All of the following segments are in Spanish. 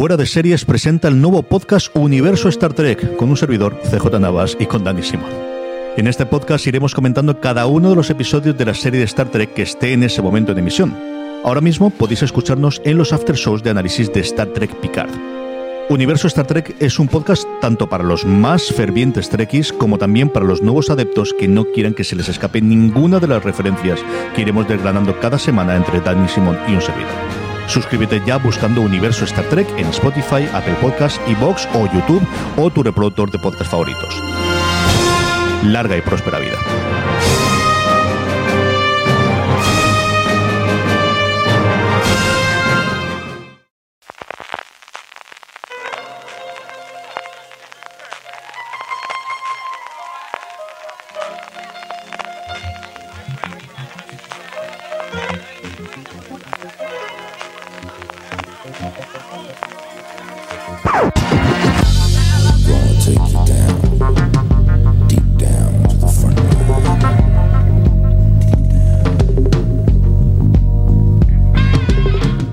Fuera de Series presenta el nuevo podcast Universo Star Trek con un servidor, CJ Navas, y con Dani Simón. En este podcast iremos comentando cada uno de los episodios de la serie de Star Trek que esté en ese momento de emisión. Ahora mismo podéis escucharnos en los after shows de análisis de Star Trek Picard. Universo Star Trek es un podcast tanto para los más fervientes Trekkies como también para los nuevos adeptos que no quieran que se les escape ninguna de las referencias que iremos desgranando cada semana entre Dani Simón y un servidor. Suscríbete ya buscando Universo Star Trek en Spotify, Apple Podcasts, Evox o YouTube o tu reproductor de podcast favoritos. Larga y próspera vida. Okay.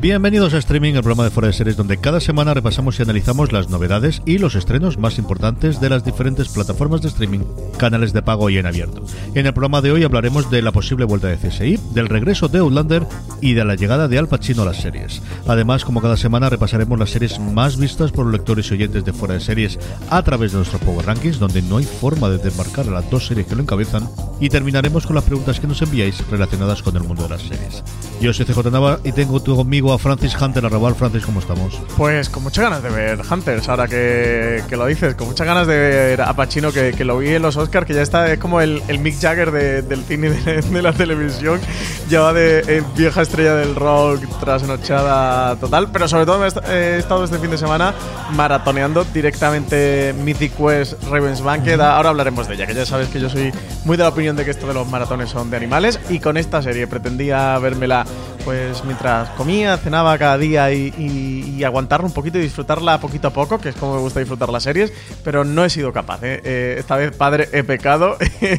Bienvenidos a Streaming, el programa de Fuera de Series, donde cada semana repasamos y analizamos las novedades y los estrenos más importantes de las diferentes plataformas de streaming, canales de pago y en abierto. En el programa de hoy hablaremos de la posible vuelta de CSI, del regreso de Outlander y de la llegada de Al Pacino a las series. Además, como cada semana, repasaremos las series más vistas por los lectores y oyentes de Fuera de Series a través de nuestro Power Rankings, donde no hay forma de desmarcar a las dos series que lo encabezan, y terminaremos con las preguntas que nos enviáis relacionadas con el mundo de las series. Yo soy CJ Nava y tengo conmigo a Francis Hunter Arrabal. Francis, ¿cómo estamos? Pues con muchas ganas de ver Hunters, ahora que, que lo dices, con muchas ganas de ver a Pacino, que, que lo vi en los Oscars, que ya está, es como el, el Mick Jagger de- del cine y de, de la televisión, ya va de eh, vieja estrella del rock, trasnochada total, pero sobre todo me he estado este fin de semana maratoneando directamente Mythic Quest Raven's Banquet, ahora hablaremos de ella, que ya sabes que yo soy muy de la opinión de que esto de los maratones son de animales, y con esta serie pretendía vérmela pues mientras comía, cenaba cada día y, y- y aguantarla un poquito y disfrutarla poquito a poco, que es como me gusta disfrutar las series, pero no he sido capaz. ¿eh? Eh, esta vez, padre, he pecado.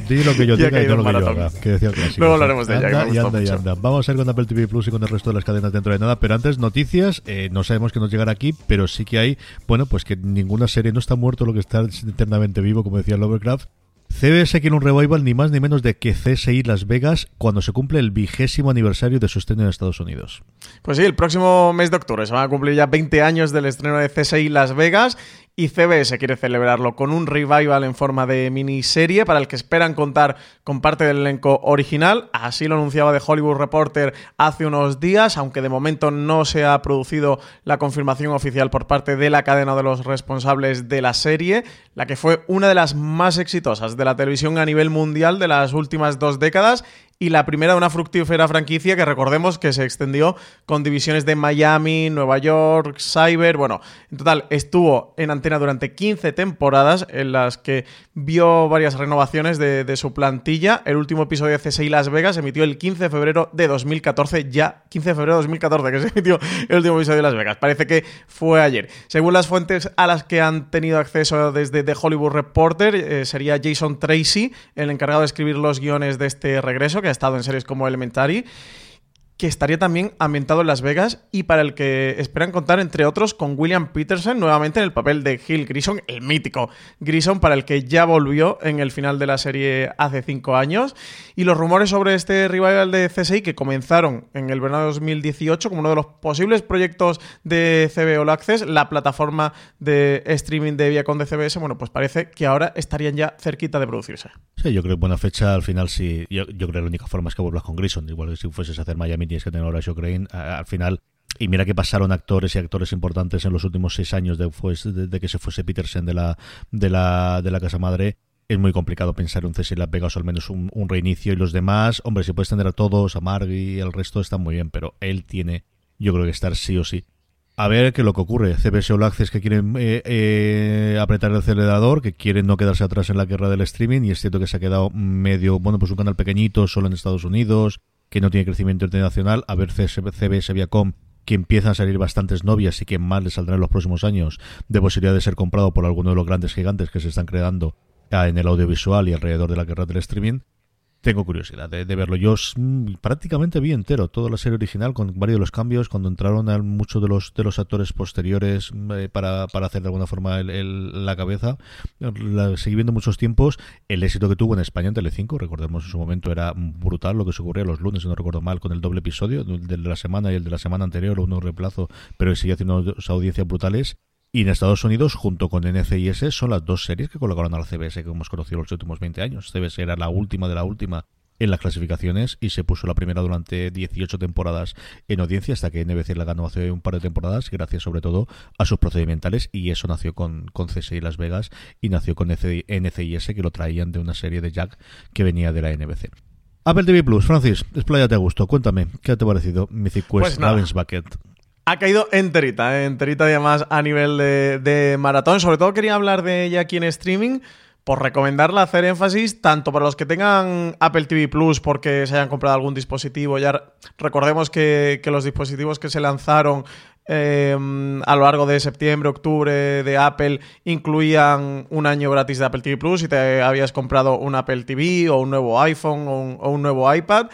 Di lo que yo Y diga y no lo que yo haga, que decía el clásico. Luego hablaremos de ella, que me Anda y gustó anda y anda. Vamos a ir con Apple TV Plus y con el resto de las cadenas dentro de nada, pero antes noticias. eh, no sabemos qué nos llegará aquí, pero sí que hay, bueno, pues que ninguna serie no está muerto lo que está eternamente vivo, como decía Lovecraft. CBS quiere un revival ni más ni menos de que CSI Las Vegas cuando se cumple el vigésimo aniversario de su estreno en Estados Unidos. Pues sí, el próximo mes de octubre se van a cumplir ya 20 años del estreno de CSI Las Vegas y CBS quiere celebrarlo con un revival en forma de miniserie para el que esperan contar con parte del elenco original. Así lo anunciaba The Hollywood Reporter hace unos días, aunque de momento no se ha producido la confirmación oficial por parte de la cadena de los responsables de la serie, la que fue una de las más exitosas de la televisión a nivel mundial de las últimas dos décadas y la primera de una fructífera franquicia que recordemos que se extendió con divisiones de Miami, Nueva York, Cyber. Bueno, en total estuvo en antena durante 15 temporadas en las que vio varias renovaciones de, su plantilla. El último episodio de CSI Las Vegas se emitió el 15 de febrero de 2014, ya 15 de febrero de 2014 que se emitió el último episodio de Las Vegas. Parece que fue ayer. Según las fuentes a las que han tenido acceso desde The Hollywood Reporter, eh, sería Jason Tracy el encargado de escribir los guiones de este regreso, ha estado en series como Elementary. Que estaría también ambientado en Las Vegas y para el que esperan contar, entre otros, con William Peterson nuevamente en el papel de Gil Grissom, el mítico Grissom, para el que ya volvió en el final de la serie hace cinco años. Y los rumores sobre este revival de CSI que comenzaron en el verano de 2018 como uno de los posibles proyectos de CB All Access, la plataforma de streaming de Viacom de CBS, bueno, pues parece que ahora estarían ya cerquita de producirse. Sí, yo creo que buena fecha al final sí. Yo, yo creo que la única forma es que vuelvas con Grissom, igual que si fueses a hacer Miami tienes que tener ahora Crane, al final y mira que pasaron actores y actores importantes en los últimos seis años después de, que se fuese Peterson de la, de la, de la casa madre. Es muy complicado pensar un César Las o al menos un, reinicio. Y los demás, hombre, si puedes tener a todos, a Marg y el resto, están muy bien, pero él tiene, yo creo que estar sí o sí. A ver qué es lo que ocurre. CBS All Access que quieren eh, eh, apretar el acelerador, que quieren no quedarse atrás en la guerra del streaming, y es cierto que se ha quedado medio, bueno, pues un canal pequeñito, solo en Estados Unidos, que no tiene crecimiento internacional, a ver CBS Viacom que empiezan a salir bastantes novias y que más le saldrá en los próximos años de posibilidad de ser comprado por alguno de los grandes gigantes que se están creando ah, en el audiovisual y alrededor de la guerra del streaming tengo curiosidad de, verlo. Yo mm, prácticamente vi entero toda la serie original con varios de los cambios cuando entraron muchos de los de los actores posteriores mm, eh, para, para, hacer de alguna forma el, la cabeza. La, seguí viendo muchos tiempos. El éxito que tuvo en España en Telecinco, recordemos en su momento era brutal lo que se ocurría los lunes, si no recuerdo mal, con el doble episodio del de la semana y el de la semana anterior, uno reemplazo, pero sigue haciendo audiencias brutales. Y en Estados Unidos, junto con NCIS, son las dos series que colocaron a la CBS que hemos conocido los últimos 20 años. CBS era la última de la última en las clasificaciones y se puso la primera durante 18 temporadas en audiencia hasta que NBC la ganó hace un par de temporadas gracias sobre todo a sus procedimentales y eso nació con, con CSI Las Vegas y nació con NCIS que lo traían de una serie de Jack que venía de la NBC. Apple TV Plus, Francis, expláyate a gusto, cuéntame, ¿qué te ha parecido Mythic Quest pues Bucket? Ha caído enterita, ¿eh? enterita además a nivel de, maratón. Sobre todo quería hablar de ella aquí en streaming por recomendarla, hacer énfasis tanto para los que tengan Apple TV Plus porque se hayan comprado algún dispositivo. Ya recordemos que, los dispositivos que se lanzaron em, a lo largo de septiembre, octubre de Apple incluían un año gratis de Apple TV Plus si te habías comprado un Apple TV o un nuevo iPhone o un nuevo iPad.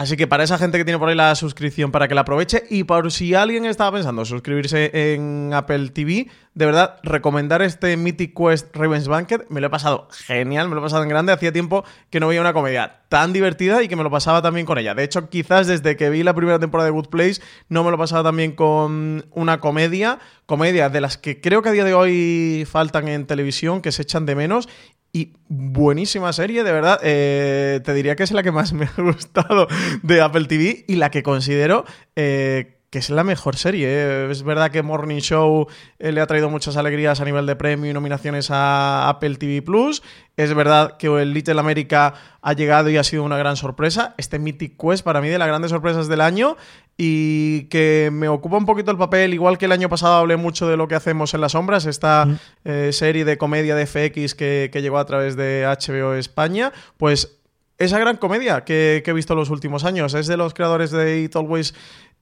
Así que para esa gente que tiene por ahí la suscripción para que la aproveche. Y por si alguien estaba pensando suscribirse en Apple TV, de verdad recomendar este Mythic Quest Ravens Banquet, me lo he pasado genial, me lo he pasado en grande, hacía tiempo que no veía una comedia tan divertida y que me lo pasaba también con ella. De hecho, quizás desde que vi la primera temporada de Good Place no me lo pasaba también con una comedia, comedia de las que creo que a día de hoy faltan en televisión, que se echan de menos y buenísima serie, de verdad. Eh, te diría que es la que más me ha gustado de Apple TV y la que considero eh, que es la mejor serie. ¿eh? Es verdad que Morning Show le ha traído muchas alegrías a nivel de premio y nominaciones a Apple TV Plus. Es verdad que el Little America ha llegado y ha sido una gran sorpresa. Este Mythic Quest para mí de las grandes sorpresas del año y que me ocupa un poquito el papel, igual que el año pasado hablé mucho de lo que hacemos en las sombras, esta eh, serie de comedia de FX que, que, llegó a través de HBO España, pues esa gran comedia que, que he visto en los últimos años es de los creadores de It Always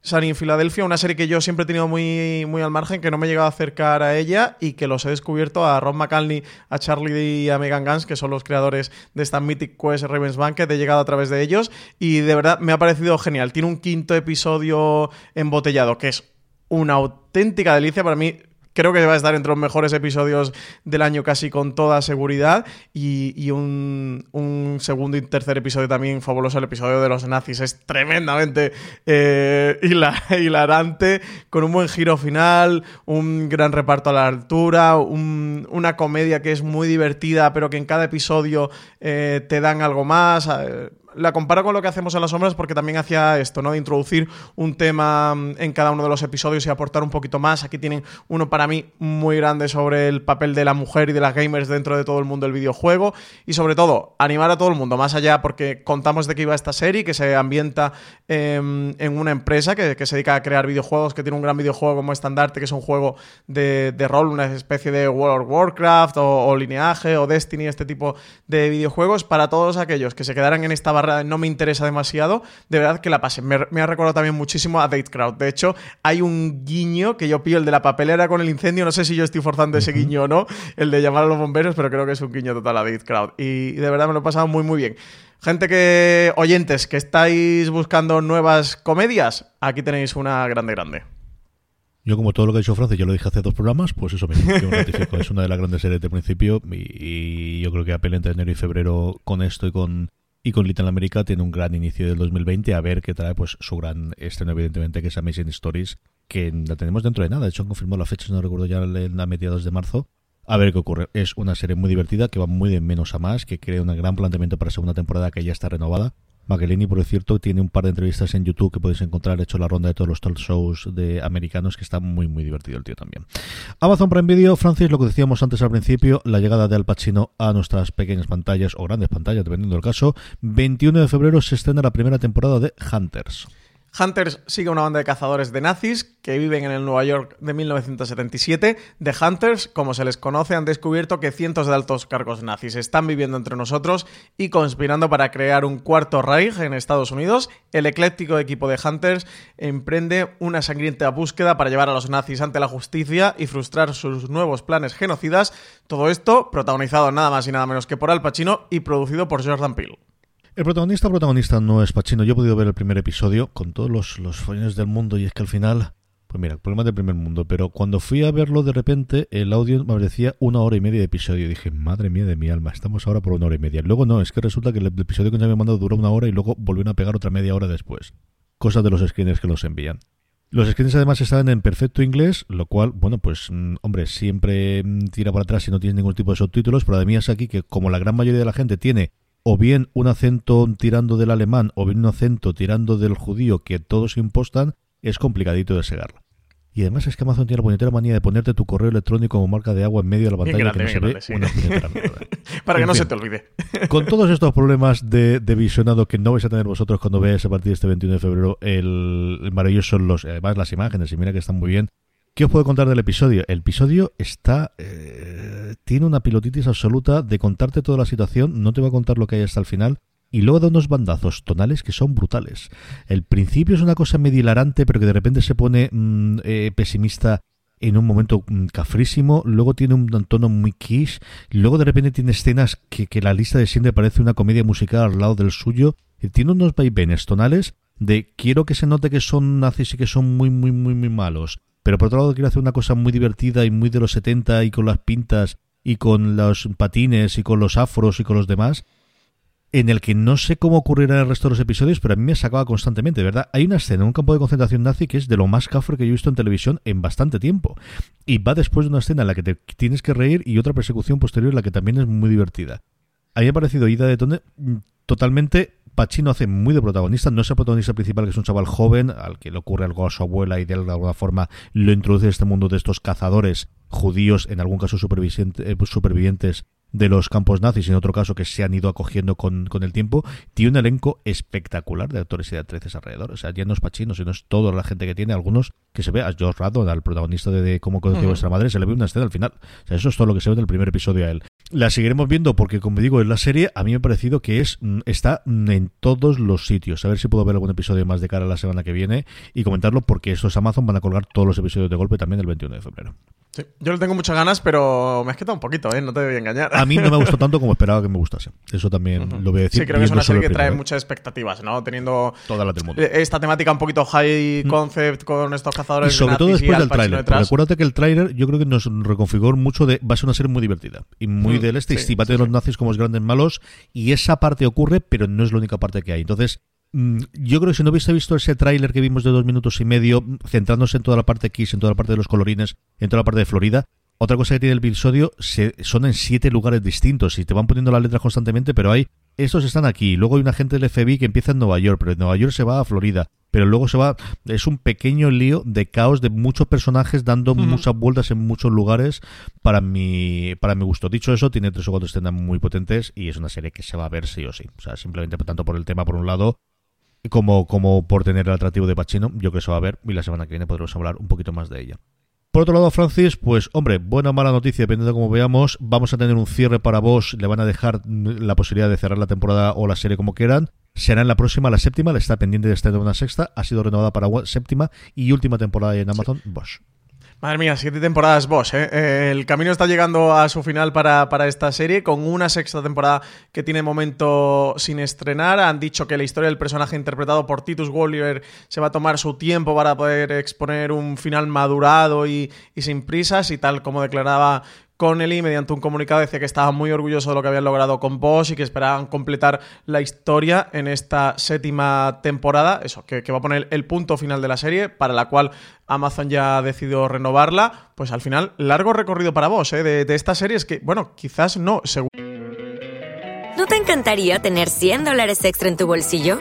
Sunny en Filadelfia, una serie que yo siempre he tenido muy, muy al margen, que no me he llegado a acercar a ella y que los he descubierto a Ron McCalney, a Charlie y a Megan Gans, que son los creadores de esta Mythic Quest Ravens Banquet, he llegado a través de ellos y de verdad me ha parecido genial. Tiene un quinto episodio embotellado, que es una auténtica delicia para mí creo que va a estar entre los mejores episodios del año casi con toda seguridad. Y, un, segundo y tercer episodio también fabuloso, el episodio de los nazis. Es tremendamente eh, hilarante, con un buen giro final, un gran reparto a la altura, una comedia que es muy divertida, pero que en cada episodio eh, te dan algo más la comparo con lo que hacemos en las sombras porque también hacía esto, ¿no? De introducir un tema mm, en cada uno de los episodios y aportar un poquito más. Aquí tienen uno para mí muy grande sobre el papel de la mujer y de las gamers dentro de todo el mundo del videojuego. Y sobre todo, animar a todo el mundo, más allá porque contamos de qué iba esta serie, que se ambienta em, en una empresa que, se dedica a crear videojuegos, que tiene un gran videojuego como estandarte, que es un juego de, rol, una especie de World of Warcraft o, o Lineaje o Destiny, este tipo de videojuegos, para todos aquellos que se quedaran en esta barrera de no me interesa demasiado, de verdad que la pasé. Me, me ha recordado también muchísimo a Date Crowd. De hecho, hay un guiño que yo pillo, el de la papelera con el incendio. No sé si yo estoy forzando ese guiño o no, el de llamar a los bomberos, pero creo que es un guiño total a Date Crowd. Y, de verdad me lo he pasado muy, muy bien. Gente que, oyentes, que estáis buscando nuevas comedias, aquí tenéis una grande, grande. Yo, como todo lo que ha dicho Francis, ya lo dije hace dos programas, pues eso mismo. Yo ratifico. es una de las grandes series de principio y, y yo creo que Apple entre enero y febrero con esto y con y con Little America tiene un gran inicio del 2020 a ver qué trae pues su gran estreno evidentemente que es Amazing Stories que la tenemos dentro de nada. De hecho han confirmado la fecha no recuerdo ya a mediados de marzo. A ver qué ocurre. Es una serie muy divertida que va muy de menos a más que crea un gran planteamiento para segunda temporada que ya está renovada Magelini, por cierto, tiene un par de entrevistas en YouTube que podéis encontrar, hecho la ronda de todos los talk shows de americanos, que está muy, muy divertido el tío también. Amazon Prime Video, Francis, lo que decíamos antes al principio, la llegada de Al Pacino a nuestras pequeñas pantallas o grandes pantallas, dependiendo del caso. 21 de febrero se estrena la primera temporada de Hunters. Hunters sigue una banda de cazadores de nazis que viven en el Nueva York de 1977. The Hunters, como se les conoce, han descubierto que cientos de altos cargos nazis están viviendo entre nosotros y conspirando para crear un cuarto Reich en Estados Unidos. El ecléctico equipo de Hunters emprende una sangrienta búsqueda para llevar a los nazis ante la justicia y frustrar sus nuevos planes genocidas. Todo esto protagonizado nada más y nada menos que por Al Pacino y producido por Jordan Peele. El protagonista protagonista no es Pacino. Yo he podido ver el primer episodio con todos los, los follones del mundo y es que al final, pues mira, problemas del primer mundo. Pero cuando fui a verlo de repente, el audio me parecía una hora y media de episodio. Y dije, madre mía de mi alma, estamos ahora por una hora y media. Luego no, es que resulta que el episodio que ya me mandado duró una hora y luego volvieron a pegar otra media hora después. Cosas de los screeners que los envían. Los screeners además estaban en perfecto inglés, lo cual, bueno, pues, mm, hombre, siempre mm, tira para atrás si no tienes ningún tipo de subtítulos, pero además aquí que como la gran mayoría de la gente tiene o bien un acento tirando del alemán o bien un acento tirando del judío que todos impostan, es complicadito de segarla. Y además es que Amazon tiene la puñetera manía de ponerte tu correo electrónico como marca de agua en medio de la pantalla grande, que no se grande, ve sí. una. Para que no fin. se te olvide. Con todos estos problemas de, de visionado que no vais a tener vosotros cuando veáis a partir de este 21 de febrero el, el maravilloso los además las imágenes y mira que están muy bien. ¿Qué os puedo contar del episodio? El episodio está eh, tiene una pilotitis absoluta. De contarte toda la situación, no te va a contar lo que hay hasta el final. Y luego da unos bandazos tonales que son brutales. El principio es una cosa medio hilarante, pero que de repente se pone mm, eh, pesimista en un momento mm, cafrísimo, luego tiene un tono muy quiche, luego de repente tiene escenas que, la lista de siempre parece una comedia musical al lado del suyo, y tiene unos vaivenes tonales de quiero que se note que son nazis y que son muy, muy, muy, muy malos, pero por otro lado quiero hacer una cosa muy divertida y muy de los 70 y con las pintas y con los patines y con los afros y con los demás, en el que no sé cómo ocurrirá en el resto de los episodios, pero a mí me sacaba constantemente, ¿verdad? Hay una escena en un campo de concentración nazi que es de lo más cafre que yo he visto en televisión en bastante tiempo. Y va después de una escena en la que te tienes que reír y otra persecución posterior en la que también es muy divertida. A ha parecido ida de tono mm, totalmente. Pacino hace muy de protagonista, no es el protagonista principal, que es un chaval joven, al que le ocurre algo a su abuela y de alguna forma lo introduce en este mundo de estos cazadores judíos, en algún caso eh, pues, supervivientes de los campos nazis y en otro caso que se han ido acogiendo con, con el tiempo, tiene un elenco espectacular de actores y de actrices alrededor. O sea, ya no es Pacino, sino es toda la gente que tiene, algunos que se ve, a Josh Radon, al protagonista de, de Cómo conocí a Ujú. vuestra madre, se le ve una escena al final. O sea, eso es todo lo que se ve en el primer episodio a él. La seguiremos viendo porque, como digo, en la serie a mí me ha parecido que es mm, está mm, en todos los sitios. A ver si puedo ver algún episodio más de cara a la semana que viene y comentarlo porque estos Amazon van a colgar todos los episodios de golpe también el 21 de febrero. Sí. Yo le tengo muchas ganas, pero me has quitado un poquito, ¿eh? No te voy a engañar. A mí no me gustó tanto como esperaba que me gustase. Eso también lo voy a decir. Sí, creo que es una serie que trae muchas expectativas, ¿no? Teniendo Todas las del mundo. eh, esta temática un poquito high concept con estos Y cazadores sobre de todo y después del tráiler. Acuérdate que el tráiler yo creo que nos reconfiguró mucho de va a ser una serie muy divertida y muy Mm, del este y sí, de sí, los sí. nazis como los grandes malos y esa parte ocurre pero no es la única parte que hay. Entonces yo creo que si no hubiese visto ese tráiler que vimos de dos minutos y medio mm, centrándose en toda la parte Kiss, en toda la parte de los colorines, en toda la parte de Florida, otra cosa que tiene el episodio se, son en siete lugares distintos y te van poniendo las letras constantemente, pero hay estos están aquí, luego hay una gente del FBI que empieza en Nueva York, pero de Nueva York se va a Florida, pero luego se va, es un pequeño lío de caos de muchos personajes dando muchas vueltas en muchos lugares para mi, para mi gusto. Dicho eso, tiene tres o cuatro escenas muy potentes y es una serie que se va a ver sí o sí. O sea, simplemente tanto por el tema por un lado como, por tener el atractivo de Pacino, yo creo que se va a ver y la semana que viene podremos hablar un poquito más de ella. Por otro lado, Francis, pues hombre, buena o mala noticia, dependiendo de cómo veamos, vamos a tener un cierre para vos, le van a dejar la posibilidad de cerrar la temporada o la serie como quieran. Será en la próxima, la séptima, le está pendiente de estar en una sexta, ha sido renovada para séptima y última temporada en Amazon, Bosch. Madre mía, siete temporadas Bosch, ¿eh? ¿eh? El camino está llegando a su final para, para, esta serie, con una sexta temporada que tiene momento sin estrenar. Han dicho que la historia del personaje interpretado por Titus Wolliver se va a tomar su tiempo para poder exponer un final madurado y, y sin prisas, y tal como declaraba Connelly, mediante un comunicado, decía que estaba muy orgulloso de lo que habían logrado con Bosch y que esperaban completar la historia en esta séptima temporada. Eso, que, va a poner el punto final de la serie, para la cual Amazon ya ha decidido renovarla. Pues al final, largo recorrido para Bosch ¿eh? de, de esta serie. Es que, bueno, quizás no, seguro. ¿No te encantaría tener 100 dólares extra en tu bolsillo?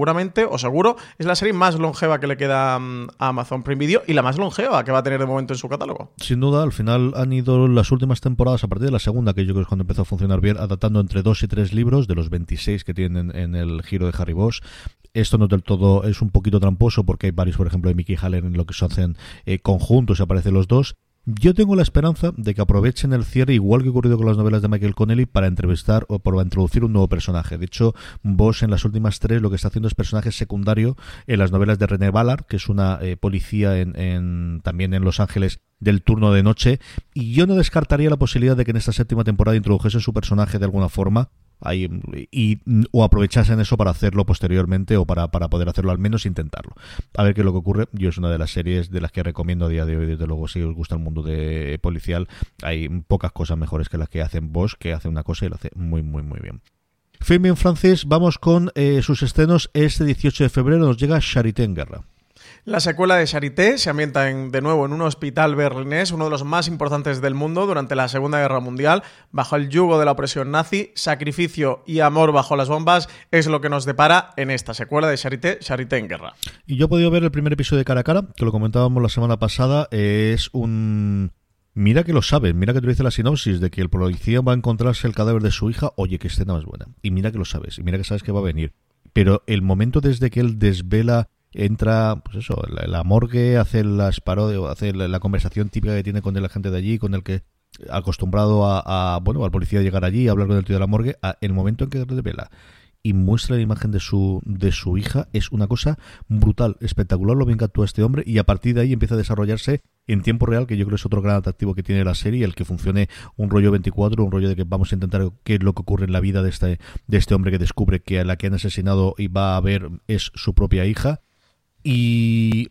seguramente o seguro es la serie más longeva que le queda mm, a Amazon Prime Video y la más longeva que va a tener de momento en su catálogo. Sin duda, al final han ido las últimas temporadas a partir de la segunda, que yo creo que es cuando empezó a funcionar bien, adaptando entre dos y tres libros de los 26 que tienen en el giro de Harry Bosch. Esto no del todo es un poquito tramposo porque hay varios, por ejemplo, de Mickey Haller en lo que se hacen eh, conjuntos aparecen los dos. Yo tengo la esperanza de que aprovechen el cierre, igual que ha ocurrido con las novelas de Michael Connelly, para entrevistar o para introducir un nuevo personaje. De hecho, Bosch en las últimas tres lo que está haciendo es personaje secundario en las novelas de René Ballard, que es una eh, policía en, también en Los Ángeles del turno de noche. Y yo no descartaría la posibilidad de que en esta séptima temporada introdujese su personaje de alguna forma y o aprovechasen eso para hacerlo posteriormente o para, para poder hacerlo al menos intentarlo a ver qué es lo que ocurre yo es una de las series de las que recomiendo a día de hoy desde luego si os gusta el mundo de policial hay pocas cosas mejores que las que hacen Bosch que hace una cosa y lo hace muy muy muy bien Filming Francis, vamos con eh, sus estrenos. Este 18 de febrero nos llega Charité en Guerra. La secuela de Charité se ambienta de nuevo en un hospital berlinés, uno de los más importantes del mundo durante la Segunda Guerra Mundial, bajo el yugo de la opresión nazi, sacrificio y amor bajo las bombas es lo que nos depara en esta secuela de Charité, Charité en Guerra. Y yo he podido ver el primer episodio de cara a cara, que lo comentábamos la semana pasada, es un... Mira que lo saben, mira que te dice la sinopsis de que el policía va a encontrarse el cadáver de su hija, oye, qué escena más buena. Y mira que lo sabes, y mira que sabes que va a venir. Pero el momento desde que él desvela entra, pues eso, la, la morgue, hace las parodias, hace la, conversación típica que tiene con el agente de allí, con el que acostumbrado a, bueno, al policía llegar allí, a hablar con el tío de la morgue, a, el momento en que revela y muestra la imagen de su, de su hija, es una cosa brutal, espectacular lo bien que actúa este hombre y a partir de ahí empieza a desarrollarse en tiempo real, que yo creo es otro gran atractivo que tiene la serie, el que funcione un rollo 24, un rollo de que vamos a intentar qué es lo que ocurre en la vida de este, de este hombre que descubre que a la que han asesinado y va a ver es su propia hija y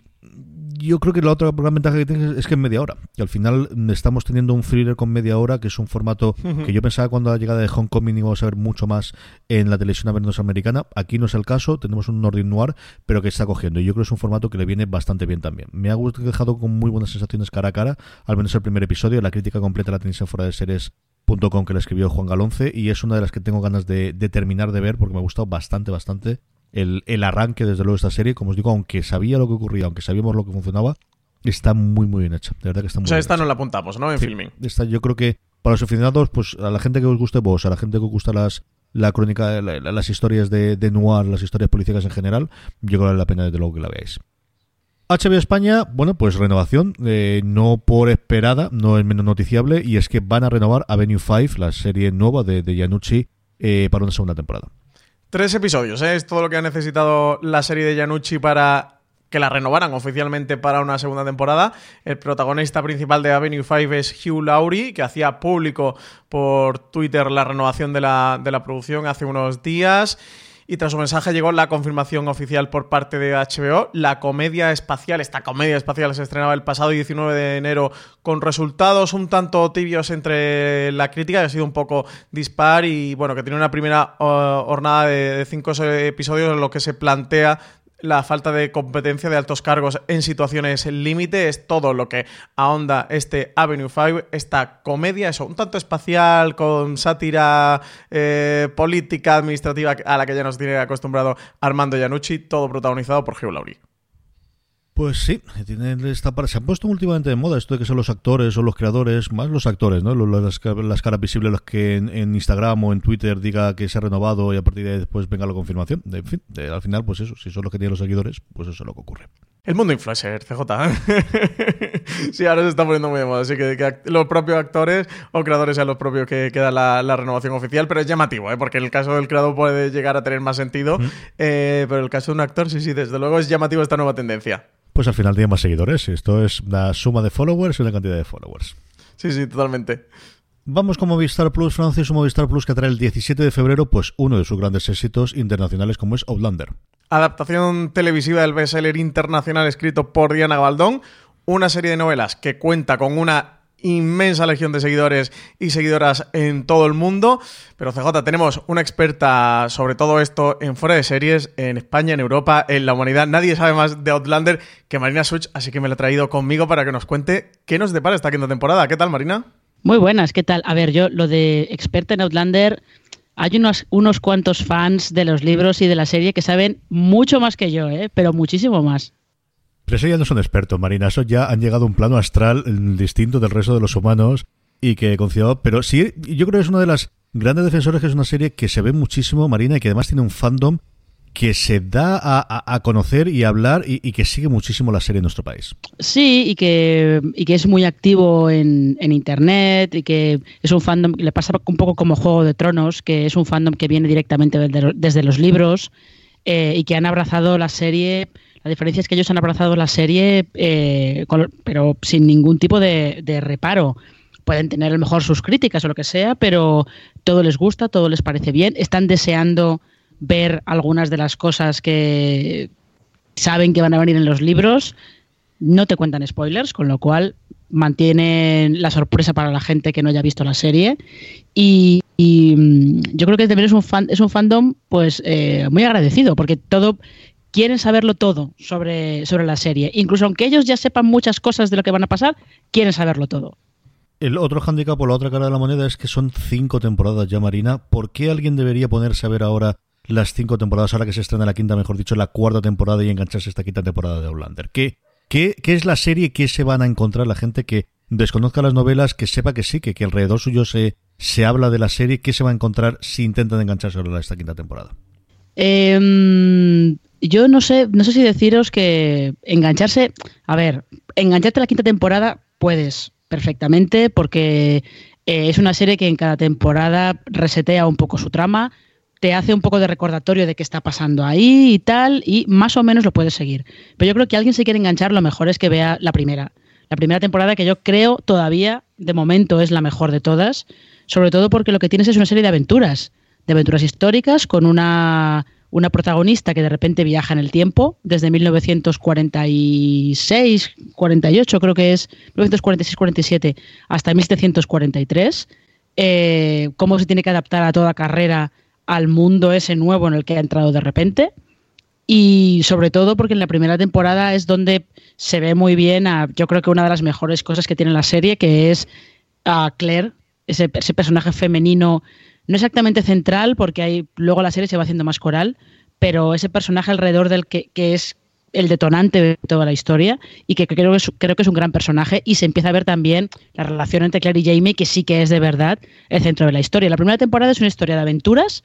yo creo que la otra gran ventaja que tiene es que es media hora. Que al final estamos teniendo un thriller con media hora, que es un formato que yo pensaba cuando la llegada de Hong Kong íbamos a ver mucho más en la televisión americana. Aquí no es el caso, tenemos un Nordic Noir, pero que está cogiendo. Y yo creo que es un formato que le viene bastante bien también. Me ha dejado con muy buenas sensaciones cara a cara, al menos el primer episodio. La crítica completa la tenéis en fuera de series .com que la escribió Juan Galonce y es una de las que tengo ganas de, de terminar de ver porque me ha gustado bastante, bastante el, el, arranque, desde luego, de esta serie, como os digo, aunque sabía lo que ocurría, aunque sabíamos lo que funcionaba, está muy, muy bien hecha. De verdad que está muy O sea, esta no la apuntamos, ¿no? En filming. Esta, yo creo que para los aficionados, pues a la gente que os guste vos, a la gente que os gusta las la crónica, las historias de, de, noir, las historias políticas en general, yo creo que vale la pena desde luego que la veáis. HBO España, bueno, pues renovación, eh, no por esperada, no es menos noticiable, y es que van a renovar Avenue 5, la serie nueva de, de Yanucci, eh, para una segunda temporada. Tres episodios, ¿eh? es todo lo que ha necesitado la serie de Yanucci para que la renovaran oficialmente para una segunda temporada. El protagonista principal de Avenue 5 es Hugh Laurie, que hacía público por Twitter la renovación de la, de la producción hace unos días y tras su mensaje llegó la confirmación oficial por parte de HBO. La comedia espacial, esta comedia espacial se estrenaba el pasado 19 de enero con resultados un tanto tibios entre la crítica, que ha sido un poco dispar y bueno, que tiene una primera uh, jornada de, de cinco episodios en lo que se plantea la falta de competencia de altos cargos en situaciones límite es todo lo que ahonda este Avenue 5, esta comedia, eso, un tanto espacial, con sátira eh, política, administrativa a la que ya nos tiene acostumbrado Armando Iannucci, todo protagonizado por Hugh Laurie. Pues sí, tienen esta se han puesto últimamente de moda esto de que son los actores o los creadores, más los actores, ¿no? Las, las caras visibles, los que en, Instagram o en Twitter diga que se ha renovado y a partir de ahí después venga la confirmación. En fin, al final, pues eso, si son los que tienen los seguidores, pues eso es lo que ocurre. El mundo influencer, CJ. sí, ahora se está poniendo muy de moda, así que, los propios actores o creadores sean los propios que, queda la, renovación oficial, pero es llamativo, ¿eh? porque el caso del creador puede llegar a tener más sentido, eh, pero el caso de un actor, sí, sí, desde luego es llamativo esta nueva tendencia pues al final tiene más seguidores. Esto es la suma de followers y una cantidad de followers. Sí, sí, totalmente. Vamos con Movistar Plus, Francis, Movistar Plus que trae el 17 de febrero pues uno de sus grandes éxitos internacionales como es Outlander. Adaptación televisiva del bestseller internacional escrito por Diana Gabaldón, una serie de novelas que cuenta con una inmensa legión de seguidores y seguidoras en todo el mundo. Pero CJ, tenemos una experta sobre todo esto en fuera de series, en España, en Europa, en la humanidad. Nadie sabe más de Outlander que Marina Such, así que me la he traído conmigo para que nos cuente qué nos depara esta quinta temporada. ¿Qué tal, Marina? Muy buenas, ¿qué tal? A ver, yo lo de experta en Outlander, hay unos, unos cuantos fans de los libros y de la serie que saben mucho más que yo, ¿eh? pero muchísimo más. Pero eso ya no son expertos, Marina. Eso ya han llegado a un plano astral distinto del resto de los humanos y que confiado. Pero sí, yo creo que es una de las grandes defensores que es una serie que se ve muchísimo, Marina, y que además tiene un fandom que se da a, conocer y a hablar y, que sigue muchísimo la serie en nuestro país. Sí, y que, y que es muy activo en, internet y que es un fandom, le pasa un poco como Juego de Tronos, que es un fandom que viene directamente desde, los libros eh, y que han abrazado la serie la diferencia es que ellos han abrazado la serie, eh, pero sin ningún tipo de, reparo. Pueden tener a lo mejor sus críticas o lo que sea, pero todo les gusta, todo les parece bien. Están deseando ver algunas de las cosas que saben que van a venir en los libros. No te cuentan spoilers, con lo cual mantienen la sorpresa para la gente que no haya visto la serie. Y, mm, yo creo que también es un, fan, es un fandom pues eh, muy agradecido, porque todo quieren saberlo todo sobre, sobre la serie. Incluso aunque ellos ya sepan muchas cosas de lo que van a pasar, quieren saberlo todo. El otro handicap o la otra cara de la moneda es que son cinco temporadas ya, Marina. ¿Por qué alguien debería ponerse a ver ahora las cinco temporadas, ahora que se estrena la quinta, mejor dicho, la cuarta temporada y engancharse esta quinta temporada de Outlander? ¿Qué, qué, qué es la serie? ¿Qué se van a encontrar la gente que desconozca las novelas, que sepa que sí, que, que alrededor suyo se, se habla de la serie? ¿Qué se va a encontrar si intentan engancharse a esta quinta temporada? Eh, yo no sé, no sé si deciros que engancharse, a ver, engancharte a la quinta temporada puedes perfectamente porque eh, es una serie que en cada temporada resetea un poco su trama, te hace un poco de recordatorio de qué está pasando ahí y tal, y más o menos lo puedes seguir. Pero yo creo que alguien se quiere enganchar, lo mejor es que vea la primera. La primera temporada que yo creo todavía, de momento, es la mejor de todas, sobre todo porque lo que tienes es una serie de aventuras, de aventuras históricas con una una protagonista que de repente viaja en el tiempo, desde 1946, 48 creo que es, 1946-47 hasta 1743, eh, cómo se tiene que adaptar a toda carrera al mundo ese nuevo en el que ha entrado de repente. Y sobre todo porque en la primera temporada es donde se ve muy bien, a, yo creo que una de las mejores cosas que tiene la serie, que es a Claire, ese, ese personaje femenino no exactamente central, porque hay, luego la serie se va haciendo más coral, pero ese personaje alrededor del que, es el detonante de toda la historia y que creo que, es, creo que es un gran personaje y se empieza a ver también la relación entre Claire y Jamie que sí que es de verdad el centro de la historia. La primera temporada es una historia de aventuras,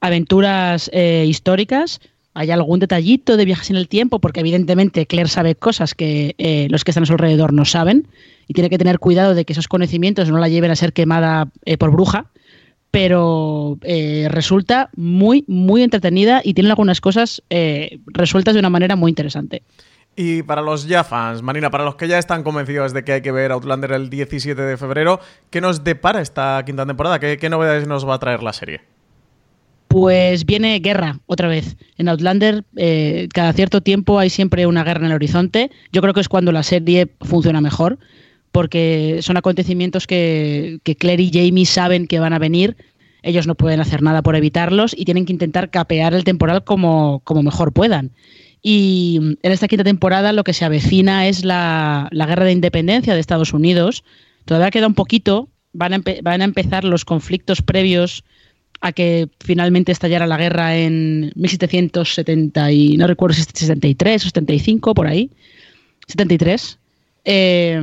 aventuras eh, históricas, hay algún detallito de viajes en el tiempo porque evidentemente Claire sabe cosas que eh, los que están a su alrededor no saben y tiene que tener cuidado de que esos conocimientos no la lleven a ser quemada eh, por bruja pero eh, resulta muy, muy entretenida y tiene algunas cosas eh, resueltas de una manera muy interesante. Y para los ya fans, Marina, para los que ya están convencidos de que hay que ver Outlander el 17 de febrero, ¿qué nos depara esta quinta temporada? ¿Qué, novedades nos va a traer la serie? Pues viene guerra otra vez. En Outlander, eh, cada cierto tiempo hay siempre una guerra en el horizonte. Yo creo que es cuando la serie funciona mejor porque son acontecimientos que, Claire y Jamie saben que van a venir, ellos no pueden hacer nada por evitarlos y tienen que intentar capear el temporal como, como mejor puedan. Y en esta quinta temporada lo que se avecina es la, la guerra de independencia de Estados Unidos. Todavía queda un poquito, van a, van a empezar los conflictos previos a que finalmente estallara la guerra en 1770 y no recuerdo si es 73 o 75 por ahí 73 Eh,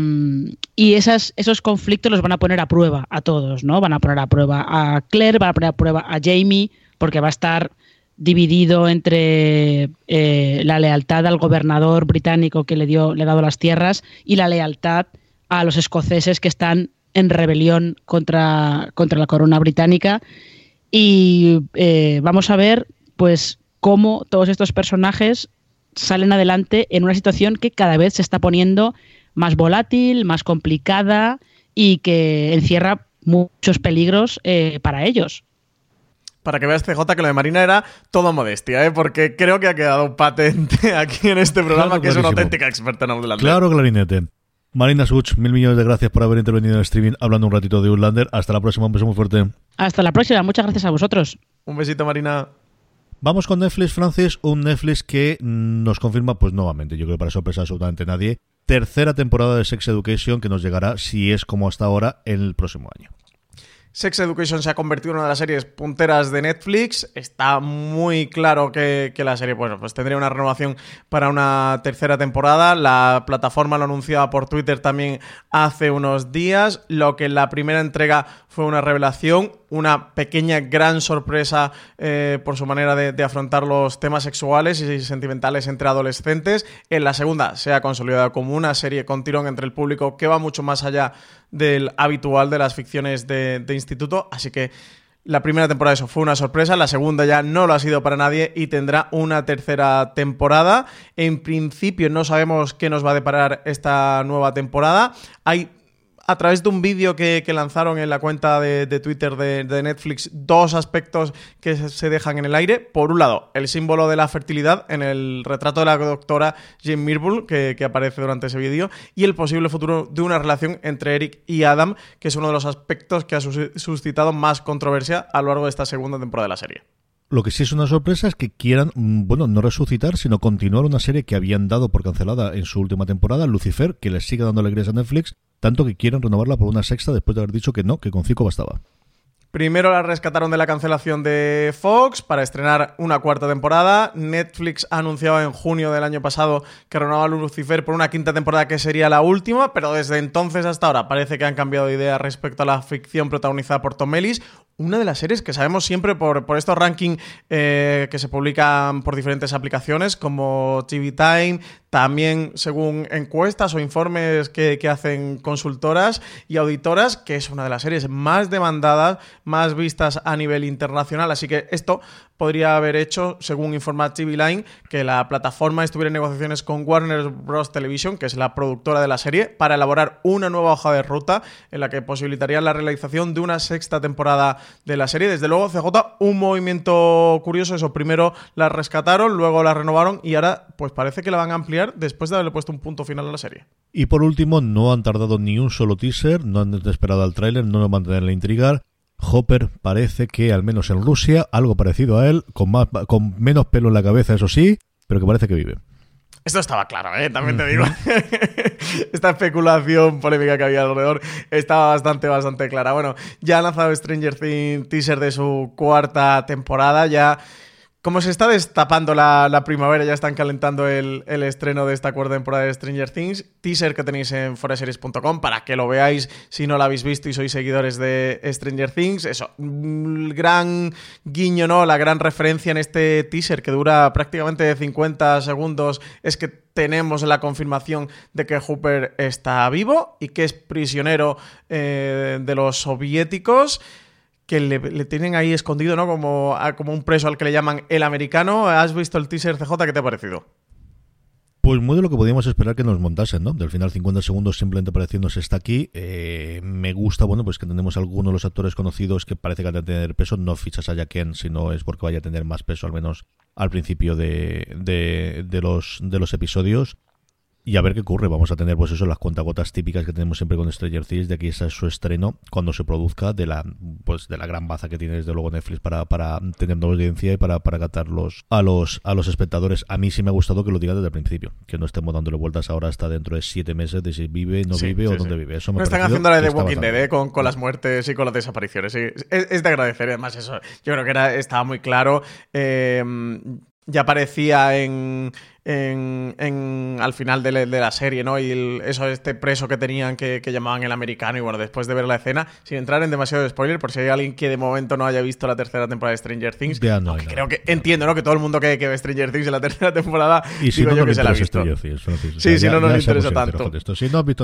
y esas, esos conflictos los van a poner a prueba a todos no van a poner a prueba a Claire van a poner a prueba a Jamie porque va a estar dividido entre eh, la lealtad al gobernador británico que le dio le ha dado las tierras y la lealtad a los escoceses que están en rebelión contra, contra la corona británica. Y eh, vamos a ver pues cómo todos estos personajes salen adelante en una situación que cada vez se está poniendo más volátil, más complicada y que encierra muchos peligros eh, para ellos. Para que veas, CJ, que lo de Marina era todo modestia, ¿eh? porque creo que ha quedado patente aquí en este programa Claro, que es una auténtica experta en Outlander. Claro, clarinete. Marina Such, mil millones de gracias por haber intervenido en el streaming hablando un ratito de Outlander. Hasta la próxima, un beso muy fuerte. Hasta la próxima, muchas gracias a vosotros. Un besito, Marina. Vamos con Netflix, Francis, un Netflix que nos confirma, pues nuevamente, yo creo que para sorpresa absolutamente nadie, tercera temporada de Sex Education que nos llegará, si es como hasta ahora, el próximo año. Sex Education se ha convertido en una de las series punteras de Netflix. Está muy claro que, que la serie bueno, pues tendría una renovación para una tercera temporada. La plataforma lo anunciaba por Twitter también hace unos días. Lo que en la primera entrega fue una revelación, una pequeña gran sorpresa eh, por su manera de, de afrontar los temas sexuales y sentimentales entre adolescentes. En la segunda se ha consolidado como una serie con tirón entre el público que va mucho más allá del habitual de las ficciones de, de instituto. Así que la primera temporada eso fue una sorpresa, la segunda ya no lo ha sido para nadie y tendrá una tercera temporada. En principio no sabemos qué nos va a deparar esta nueva temporada. Hay a través de un vídeo que, lanzaron en la cuenta de, Twitter de, Netflix dos aspectos que se, dejan en el aire. Por un lado, el símbolo de la fertilidad en el retrato de la doctora Jane Mirbull que, aparece durante ese vídeo y el posible futuro de una relación entre Eric y Adam, que es uno de los aspectos que ha sus- suscitado más controversia a lo largo de esta segunda temporada de la serie. Lo que sí es una sorpresa es que quieran, bueno, no resucitar, sino continuar una serie que habían dado por cancelada en su última temporada, Lucifer, que les sigue dando alegrías a Netflix, tanto que quieren renovarla por una sexta después de haber dicho que no, que con cinco bastaba. Primero la rescataron de la cancelación de Fox para estrenar una cuarta temporada. Netflix ha anunciado en junio del año pasado que renovaba Lucifer por una quinta temporada que sería la última, pero desde entonces hasta ahora parece que han cambiado de idea respecto a la ficción protagonizada por Tom Ellis. Una de las series que sabemos siempre por, por estos rankings eh, que se publican por diferentes aplicaciones como TV Time, también según encuestas o informes que, que hacen consultoras y auditoras, que es una de las series más demandadas, más vistas a nivel internacional. Así que esto podría haber hecho, según informa TV Line, que la plataforma estuviera en negociaciones con Warner Bros. Television, que es la productora de la serie, para elaborar una nueva hoja de ruta en la que posibilitaría la realización de una sexta temporada de la serie. Desde luego, CJ, un movimiento curioso. Eso, primero la rescataron, luego la renovaron y ahora, pues parece que la van a ampliar después de haberle puesto un punto final a la serie. Y por último, no han tardado ni un solo teaser, no han esperado al tráiler, no lo mantienen la intrigar. Hopper parece que, al menos en Rusia, algo parecido a él, con, más, con menos pelo en la cabeza, eso sí, pero que parece que vive. Esto estaba claro, ¿eh? también te digo. Esta especulación polémica que había alrededor estaba bastante, bastante clara. Bueno, ya ha lanzado Stranger Things teaser de su cuarta temporada. Ya, como se está destapando la, primavera, ya están calentando el, estreno de esta cuarta temporada de Stranger Things. Teaser que tenéis en foreseries.com para que lo veáis si no lo habéis visto y sois seguidores de Stranger Things. Eso, el gran guiño, ¿no? La gran referencia en este teaser que dura prácticamente 50 segundos es que tenemos la confirmación de que Hooper está vivo y que es prisionero eh, de los soviéticos que le, tienen ahí escondido, ¿no? Como, como un preso al que le llaman el americano. ¿Has visto el teaser CJ? ¿Qué te ha parecido? Pues muy de lo que podíamos esperar que nos montasen, ¿no? Del final 50 segundos simplemente apareciéndose está aquí. Eh, me gusta, bueno, pues que tenemos algunos de los actores conocidos que parece que van a tener peso. No fichas a Jacken, sino es porque vaya a tener más peso, al menos al principio de, de, de los, de los episodios. Y a ver qué ocurre. Vamos a tener, pues eso, las cuentagotas típicas que tenemos siempre con Stranger Things, de ese es su estreno cuando se produzca, de la pues de la gran baza que tiene desde luego Netflix para, para tener nueva audiencia y para, para catarlos a los, a los espectadores. A mí sí me ha gustado que lo digan desde el principio, que no estemos dándole vueltas ahora hasta dentro de siete meses de si vive, no Sí, vive sí, o dónde vive. Eso me No están haciendo la de Walking Dead, ¿eh? con, con las muertes y con las desapariciones. sí. Es, es de agradecer, además, eso. Yo creo que era, estaba muy claro. Eh, ya aparecía en, en, en- al final de, la- de la serie, ¿no? Y el- eso, este preso que tenían que, que llamaban el americano. Y bueno, después de ver la escena, sin entrar en demasiado spoiler, por si hay alguien que de momento no haya visto la tercera temporada de Stranger Things. Ya no creo que entiendo, ¿no? Que todo el mundo que, que ve Stranger Things en la tercera temporada, Y si digo no, yo no que se la ha visto. Things, Sí, si no, no le seamos interesa tanto. Si no has visto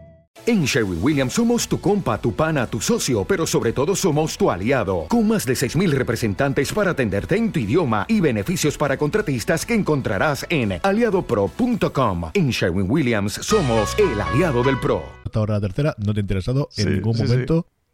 En Sherwin Williams somos tu compa, tu pana, tu socio, pero sobre todo somos tu aliado, con más de 6.000 representantes para atenderte en tu idioma y beneficios para contratistas que encontrarás en aliadopro.com. En Sherwin Williams somos el aliado del PRO. hasta ahora la tercera, no te ha interesado en Sí, ningún sí, sí.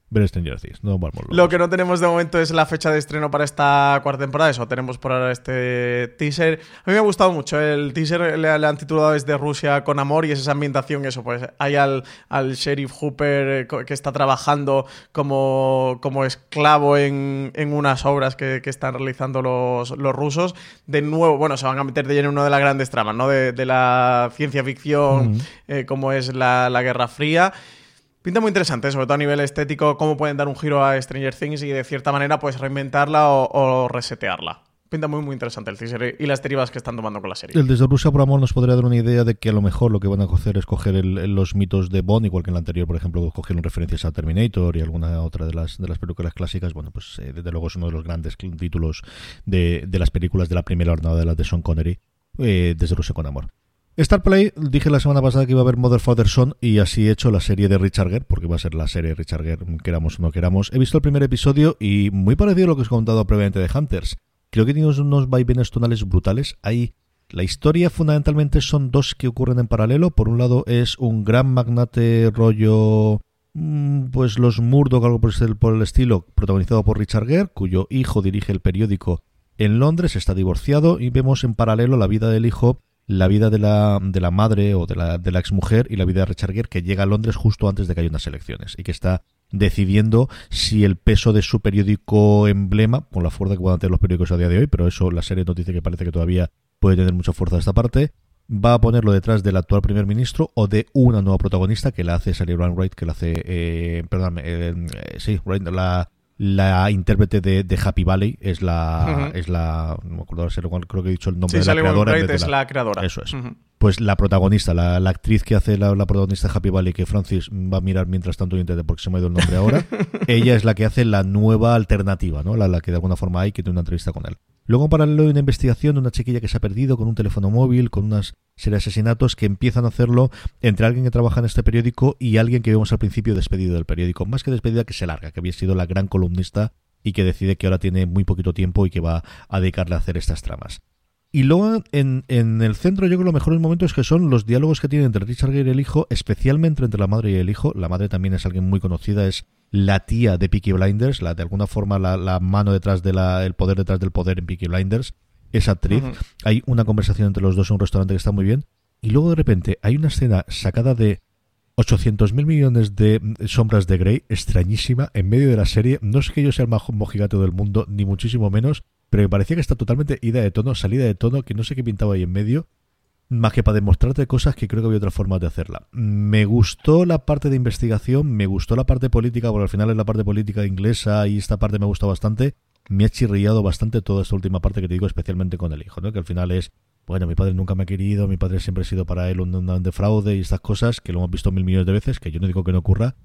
Ver Stranger Things. No. Lo que no tenemos de momento es la fecha de estreno para esta cuarta temporada. Eso tenemos por ahora este teaser. A mí me ha gustado mucho. El teaser le, le han titulado desde Rusia con amor y es esa ambientación. Eso, pues hay al, al sheriff Hooper eh, que está trabajando como, como esclavo en, en unas obras que, que están realizando los, los rusos. De nuevo, bueno, se van a meter de lleno en una de las grandes tramas, ¿no? De, de la ciencia ficción, eh, como es la, la Guerra Fría. Pinta muy interesante, sobre todo a nivel estético, cómo pueden dar un giro a Stranger Things y de cierta manera pues reinventarla o, resetearla. Pinta muy muy interesante el teaser y las derivas que están tomando con la serie. El desde Rusia por amor nos podría dar una idea de que a lo mejor lo que van a hacer es coger el- los mitos de Bond, igual que en la anterior, por ejemplo, cogieron referencias a Terminator y alguna otra de las de las películas clásicas. Bueno, pues eh, desde luego es uno de los grandes títulos de, de las películas de la primera jornada de las de Sean Connery, eh, desde Rusia con amor. Star Play, dije la semana pasada que iba a haber Mother Father Son y así he hecho la serie de Richard Gere, porque va a ser la serie de Richard Gere, queramos o no queramos. He visto el primer episodio y muy parecido a lo que os he contado previamente de Hunters. Creo que tiene unos- vaivenes tonales brutales. Hay la historia fundamentalmente son dos que ocurren en paralelo. Por un lado es un gran magnate rollo mm, pues los Murdoch, algo por el estilo, protagonizado por Richard Gere, cuyo hijo dirige el periódico en Londres, está divorciado y vemos en paralelo la vida del hijo, la vida de la, de la madre o de la, de la exmujer y la vida de Richard Gere que llega a Londres justo antes de que haya unas elecciones y que está decidiendo si el peso de su periódico emblema, con la fuerza que puedan tener los periódicos a día de hoy, pero eso la serie nos dice que parece que todavía puede tener mucha fuerza esta parte, va a ponerlo detrás del actual primer ministro o de una nueva protagonista que la hace Sally Wright, que la hace, eh, perdón, eh, eh, sí, Wright, la, la intérprete de, de Happy Valley es la, Ujú. es la, no me acuerdo creo que he dicho el nombre Sí, de la creadora. en Wright vez de es la creadora. Eso es. Pues la protagonista, la, la actriz que hace la, la protagonista de Happy Valley, que Francis va a mirar mientras tanto en internet porque se me ha ido el nombre ahora, ella es la que hace la nueva alternativa, ¿no? La, la que de alguna forma hay, que tiene una entrevista con él. Luego, en paralelo, hay una investigación de una chiquilla que se ha perdido con un teléfono móvil, con unas serie de asesinatos que empiezan a hacerlo entre alguien que trabaja en este periódico y alguien que vemos al principio despedido del periódico. Más que despedida, que se larga, que había sido la gran columnista y que decide que ahora tiene muy poquito tiempo y que va a dedicarle a hacer estas tramas. Y luego en, en el centro yo creo que los mejores momentos que son los diálogos que tiene entre Richard Gere y el hijo, especialmente entre la madre y el hijo. La madre también es alguien muy conocida, es la tía de Peaky Blinders, la de alguna forma la, la mano detrás de la, el poder detrás del poder en Peaky Blinders. Es actriz. Hay una conversación entre los dos en un restaurante que está muy bien. Y luego de repente hay una escena sacada de 800 mil millones de mm, sombras de Grey, extrañísima, en medio de la serie. No es que yo sea el más mojigato del mundo, ni muchísimo menos, pero me parecía que está totalmente ida de tono, salida de tono, que no sé qué pintaba ahí en medio, más que para demostrarte cosas que creo que había otras formas de hacerla. Me gustó la parte de investigación, me gustó la parte política, porque al final es la parte política inglesa y esta parte me gusta bastante. Me ha chirriado bastante toda esta última parte que te digo, especialmente con el hijo, ¿no? Que al final es bueno, mi padre nunca me ha querido, mi padre siempre ha sido para él un, un de fraude y estas cosas, que lo hemos visto mil millones de veces, que yo no digo que no ocurra,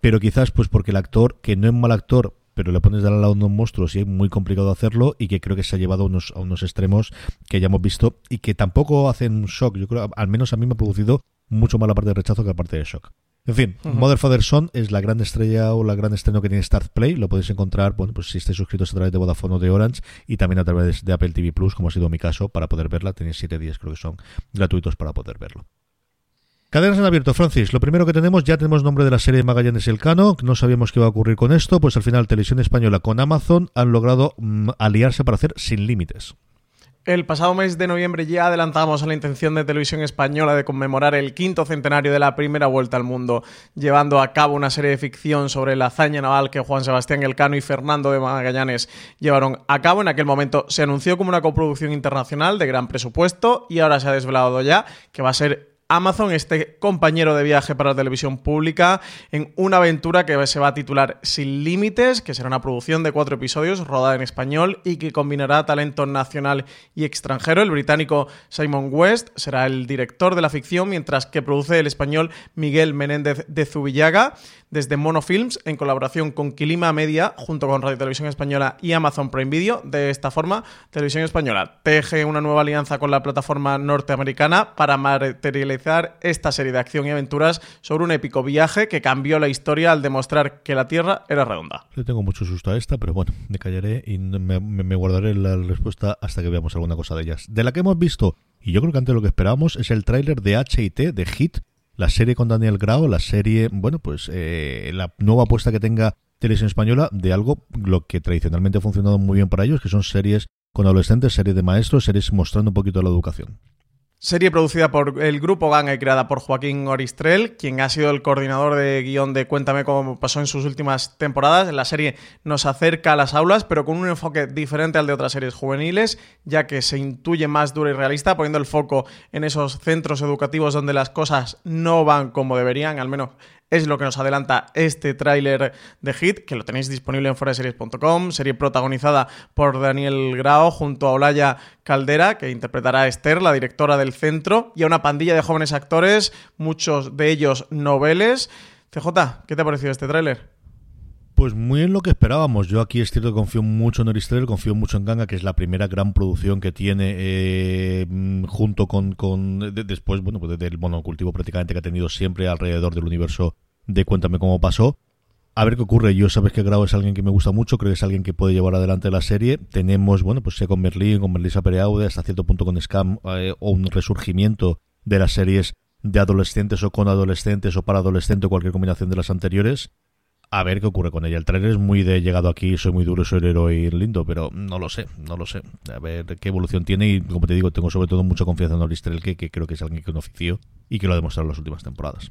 pero quizás pues porque el actor, que no es mal actor, pero le pones de al lado a unos monstruos y es muy complicado hacerlo y que creo que se ha llevado a unos, a unos extremos que ya hemos visto y que tampoco hacen un shock. Yo creo, al menos a mí me ha producido mucho más la parte de rechazo que la parte de shock. En fin, Mother Father Son es la gran estrella o la gran estreno que tiene Start Play. Lo podéis encontrar, bueno, pues si estáis suscritos a través de Vodafone o de Orange y también a través de Apple TV Plus, como ha sido mi caso, para poder verla. Tenéis siete días, creo que son gratuitos para poder verlo. Cadenas en abierto, Francis. Lo primero que tenemos, ya tenemos nombre de la serie de Magallanes y el Cano. No sabíamos qué iba a ocurrir con esto. Pues al final, Televisión Española con Amazon han logrado mm, aliarse para hacer Sin Límites. El pasado mes de noviembre ya adelantamos la intención de Televisión Española de conmemorar el quinto centenario de la primera vuelta al mundo, llevando a cabo una serie de ficción sobre la hazaña naval que Juan Sebastián Elcano y Fernando de Magallanes llevaron a cabo. En aquel momento se anunció como una coproducción internacional de gran presupuesto y ahora se ha desvelado ya que va a ser Amazon, este compañero de viaje para la televisión pública, en una aventura que se va a titular Sin Límites, que será una producción de cuatro episodios rodada en español y que combinará talento nacional y extranjero. El británico Simon West será el director de la ficción, mientras que produce el español Miguel Menéndez de Zubillaga desde Monofilms en colaboración con Quilima Media junto con Radio Televisión Española y Amazon Prime Video. De esta forma, Televisión Española teje una nueva alianza con la plataforma norteamericana para materializar esta serie de acción y aventuras sobre un épico viaje que cambió la historia al demostrar que la Tierra era redonda. Le tengo mucho susto a esta, pero bueno, me callaré y me, guardaré la respuesta hasta que veamos alguna cosa de ellas. De la que hemos visto, y yo creo que antes lo que esperábamos, es el tráiler de HT, de Hit, la serie con Daniel Grau, la serie, bueno, pues eh, la nueva apuesta que tenga Televisión Española de algo lo que tradicionalmente ha funcionado muy bien para ellos, que son series con adolescentes, series de maestros, series mostrando un poquito la educación. Serie producida por el grupo Ganga y creada por Joaquín Oristrel, quien ha sido el coordinador de guion de Cuéntame cómo pasó en sus últimas temporadas. La serie nos acerca a las aulas, pero con un enfoque diferente al de otras series juveniles, ya que se intuye más dura y realista, poniendo el foco en esos centros educativos donde las cosas no van como deberían, al menos es lo que nos adelanta este tráiler de Hit, que lo tenéis disponible en foraseries.com, serie protagonizada por Daniel Grao junto a Olaya Caldera, que interpretará a Esther, la directora del centro, y a una pandilla de jóvenes actores, muchos de ellos noveles. CJ, ¿qué te ha parecido este tráiler? Pues muy en lo que esperábamos. Yo aquí es cierto que confío mucho en Oristrel, confío mucho en Ganga, que es la primera gran producción que tiene eh, junto con, con después, bueno, pues del monocultivo prácticamente que ha tenido siempre alrededor del universo de Cuéntame cómo pasó. A ver qué ocurre. Yo sabes que Grau es alguien que me gusta mucho, creo que es alguien que puede llevar adelante la serie. Tenemos, bueno, pues sea con Merlín, con Merlisa Pereaude, hasta cierto punto con Scam, eh, o un resurgimiento de las series de adolescentes o con adolescentes o para adolescentes o cualquier combinación de las anteriores a ver qué ocurre con ella. El trailer es muy de llegado aquí, soy muy duro, soy el héroe lindo, pero no lo sé, no lo sé. A ver qué evolución tiene y como te digo, tengo sobre todo mucha confianza en Oristrel, que, que creo que es alguien que un oficio y que lo ha demostrado en las últimas temporadas.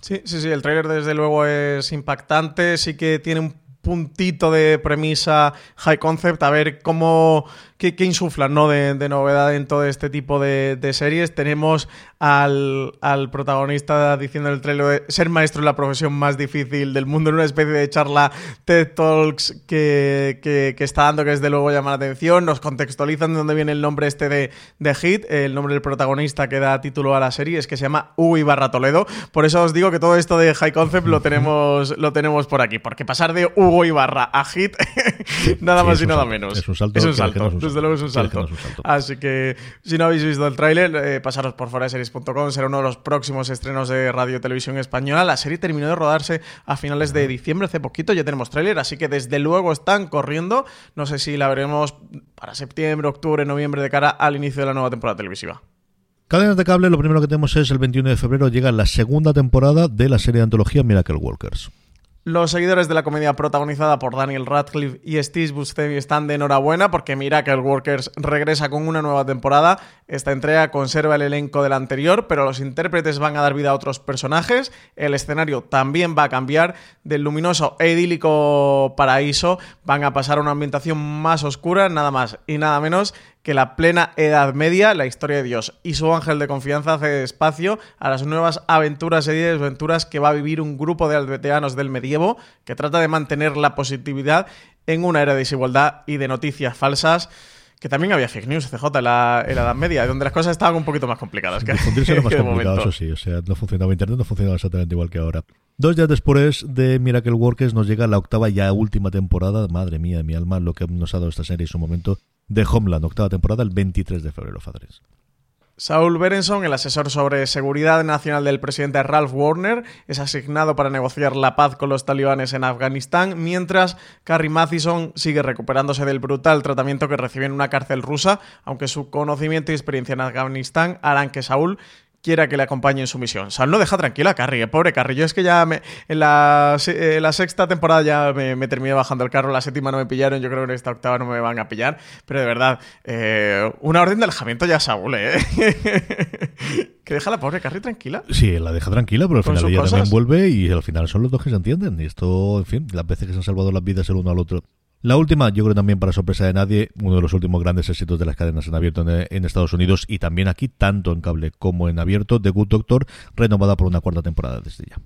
Sí, sí, sí, el trailer desde luego es impactante, sí que tiene un puntito de premisa high concept, a ver cómo qué, insuflan ¿no? De, novedad en todo este tipo de, series. Tenemos al, protagonista diciendo en el trailer de ser maestro es la profesión más difícil del mundo, en una especie de charla TED Talks que, está dando que desde luego llama la atención. Nos contextualizan de dónde viene el nombre este de, de Hit, el nombre del protagonista que da título a la serie, es que se llama Hugo Ibarra Toledo. Por eso os digo que todo esto de high concept lo tenemos, lo tenemos por aquí, porque pasar de Hugo Ibarra a Hit, nada más y nada menos. Es un salto. Es un salto desde luego es un salto. Así que si no habéis visto el tráiler, eh, pasaros por foraseries.com, será uno de los próximos estrenos de Radio Televisión Española. La serie terminó de rodarse a finales de diciembre, hace poquito, ya tenemos tráiler, así que desde luego están corriendo. No sé si la veremos para septiembre, octubre, noviembre, de cara al inicio de la nueva temporada televisiva. Cadenas de cable, lo primero que tenemos es el 21 de febrero llega la segunda temporada de la serie de antología Miracle Walkers. Los seguidores de la comedia protagonizada por Daniel Radcliffe y Steve Buscemi están de enhorabuena porque Miracle Workers regresa con una nueva temporada. Esta entrega conserva el elenco de la anterior, pero los intérpretes van a dar vida a otros personajes. El escenario también va a cambiar. Del luminoso e idílico paraíso van a pasar a una ambientación más oscura, nada más y nada menos que la plena Edad Media, la historia de Dios y su ángel de confianza hace espacio a las nuevas aventuras y desventuras que va a vivir un grupo de albeteanos del medievo que trata de mantener la positividad en una era de desigualdad y de noticias falsas. Que también había fake news, CJ, en la, Edad Media, donde las cosas estaban un poquito más complicadas. Que, era más complicado, eso sí. O sea, no funcionaba Internet, no funcionaba exactamente igual que ahora. Dos días después de Miracle Workers nos llega la octava y ya última temporada, madre mía de mi alma, lo que nos ha dado esta serie en su momento, de Homeland, octava temporada, el 23 de febrero, Fadres. Saul Berenson, el asesor sobre seguridad nacional del presidente Ralph Warner, es asignado para negociar la paz con los talibanes en Afganistán, mientras Carrie Mathison sigue recuperándose del brutal tratamiento que recibe en una cárcel rusa, aunque su conocimiento y experiencia en Afganistán harán que Saul quiera que le acompañe en su misión. Sal no deja tranquila a Carrie, eh, pobre Carrie. Yo es que ya me, en la, eh, la sexta temporada ya me, me terminé bajando el carro, la séptima no me pillaron, yo creo que en esta octava no me van a pillar, pero de verdad, eh, una orden de alejamiento ya Saúl, ¿eh? que deja a la pobre Carrie tranquila. Sí, la deja tranquila, pero al final ella también cosas. vuelve y al final son los dos que se entienden. Y esto, en fin, las veces que se han salvado las vidas el uno al otro. La última, yo creo también para sorpresa de nadie, uno de los últimos grandes éxitos de las cadenas en abierto en, Estados Unidos y también aquí, tanto en cable como en abierto, The Good Doctor, renovada por una cuarta temporada desde ya.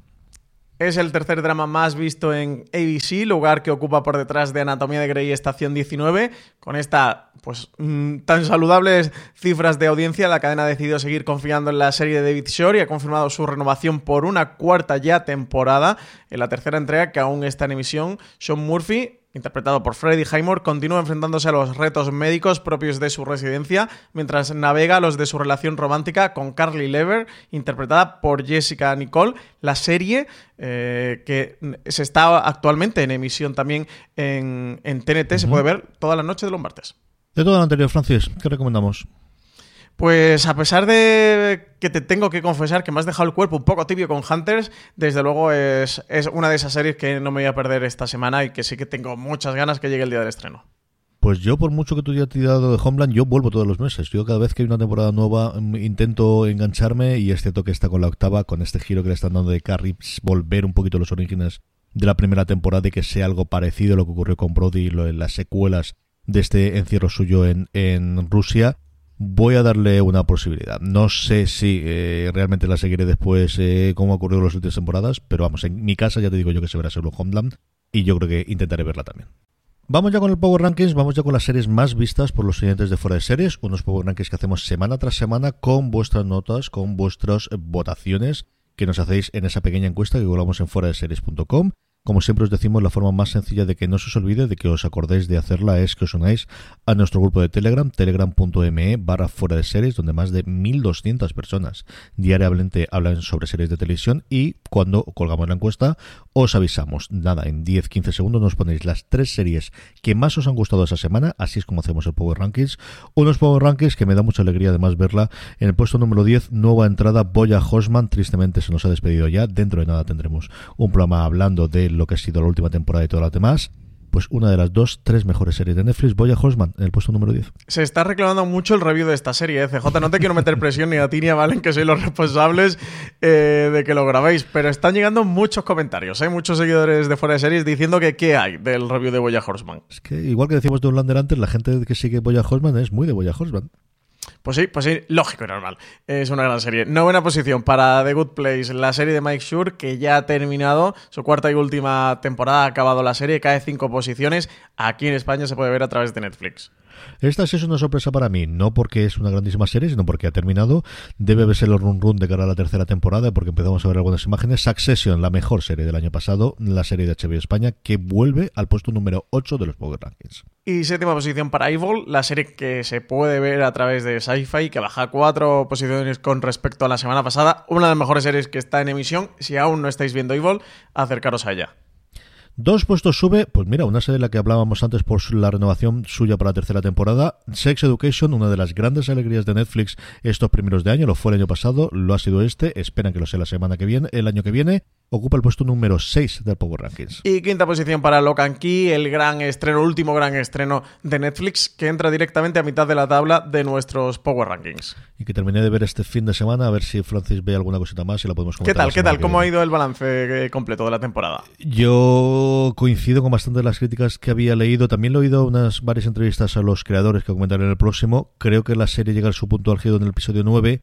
Es el tercer drama más visto en ABC, lugar que ocupa por detrás de Anatomía de Grey Estación 19. Con esta, pues, mm, tan saludables cifras de audiencia, la cadena ha decidido seguir confiando en la serie de David Shore y ha confirmado su renovación por una cuarta ya temporada. En la tercera entrega, que aún está en emisión, Sean Murphy interpretado por Freddie Highmore, continúa enfrentándose a los retos médicos propios de su residencia, mientras navega los de su relación romántica con Carly Lever, interpretada por Jessica Nicole. La serie eh, que se está actualmente en emisión también en, en TNT, se puede ver toda la noche de los martes. De todo lo anterior, Francis, ¿qué recomendamos? Pues a pesar de que te tengo que confesar que me has dejado el cuerpo un poco tibio con Hunters, desde luego es, es una de esas series que no me voy a perder esta semana y que sí que tengo muchas ganas que llegue el día del estreno. Pues yo, por mucho que tú hayas tirado de Homeland, yo vuelvo todos los meses. Yo cada vez que hay una temporada nueva mm, intento engancharme y es cierto que está con la octava, con este giro que le están dando de Carrie, volver un poquito a los orígenes de la primera temporada y que sea algo parecido a lo que ocurrió con Brody en las secuelas de este encierro suyo en, en Rusia. Voy a darle una posibilidad. No sé si eh, realmente la seguiré después eh, como ha ocurrido en las últimas temporadas, pero vamos, en mi casa ya te digo yo que se verá solo Homeland y yo creo que intentaré verla también. Vamos ya con el Power Rankings, vamos ya con las series más vistas por los oyentes de fuera de series, unos Power Rankings que hacemos semana tras semana con vuestras notas, con vuestras votaciones que nos hacéis en esa pequeña encuesta que colgamos en fuera de series.com. Como siempre os decimos, la forma más sencilla de que no se os olvide, de que os acordéis de hacerla, es que os unáis a nuestro grupo de Telegram, telegram.me barra fuera de series, donde más de 1.200 personas diariamente hablan sobre series de televisión y cuando colgamos la encuesta os avisamos. Nada, en 10-15 segundos nos ponéis las tres series que más os han gustado esa semana, así es como hacemos el Power Rankings. Unos Power Rankings que me da mucha alegría además verla. En el puesto número 10, nueva entrada, Boya Horseman, tristemente se nos ha despedido ya. Dentro de nada tendremos un programa hablando de lo que ha sido la última temporada y todas las demás. Pues una de las dos, tres mejores series de Netflix, Boya Horseman, en el puesto número 10. Se está reclamando mucho el review de esta serie, ¿eh? CJ. No te quiero meter presión ni a ti ni a Valen, que sois los responsables eh, de que lo grabéis, pero están llegando muchos comentarios. Hay muchos seguidores de fuera de series diciendo que qué hay del review de Boya Horseman. Es que igual que decíamos de Unlander antes, la gente que sigue Boya Horseman es muy de Boya Horseman. Pues sí, pues sí, lógico y normal. Es una gran serie. Novena posición para The Good Place, la serie de Mike Shure, que ya ha terminado su cuarta y última temporada, ha acabado la serie, cae cinco posiciones. Aquí en España se puede ver a través de Netflix. Esta sí es una sorpresa para mí, no porque es una grandísima serie, sino porque ha terminado. Debe verse el run run de cara a la tercera temporada, porque empezamos a ver algunas imágenes. Succession, la mejor serie del año pasado, la serie de HBO España, que vuelve al puesto número 8 de los Power Rankings. Y séptima posición para Evil, la serie que se puede ver a través de Sci-Fi, que baja cuatro posiciones con respecto a la semana pasada. Una de las mejores series que está en emisión. Si aún no estáis viendo Evil, acercaros a ella. Dos puestos sube, pues mira, una serie de la que hablábamos antes por la renovación suya para la tercera temporada, Sex Education, una de las grandes alegrías de Netflix estos primeros de año, lo fue el año pasado, lo ha sido este, esperan que lo sea la semana que viene, el año que viene, ocupa el puesto número 6 del Power Rankings. Y quinta posición para Locan Key, el gran estreno, último gran estreno de Netflix, que entra directamente a mitad de la tabla de nuestros Power Rankings. Y que terminé de ver este fin de semana, a ver si Francis ve alguna cosita más y la podemos ¿Qué comentar. tal? la ¿Qué tal? ¿Cómo ha ido el balance eh, completo de la temporada? Yo coincido con bastante de las críticas que había leído. También lo he oído unas varias entrevistas a los creadores que comentaré en el próximo. Creo que la serie llega a su punto álgido en el episodio 9.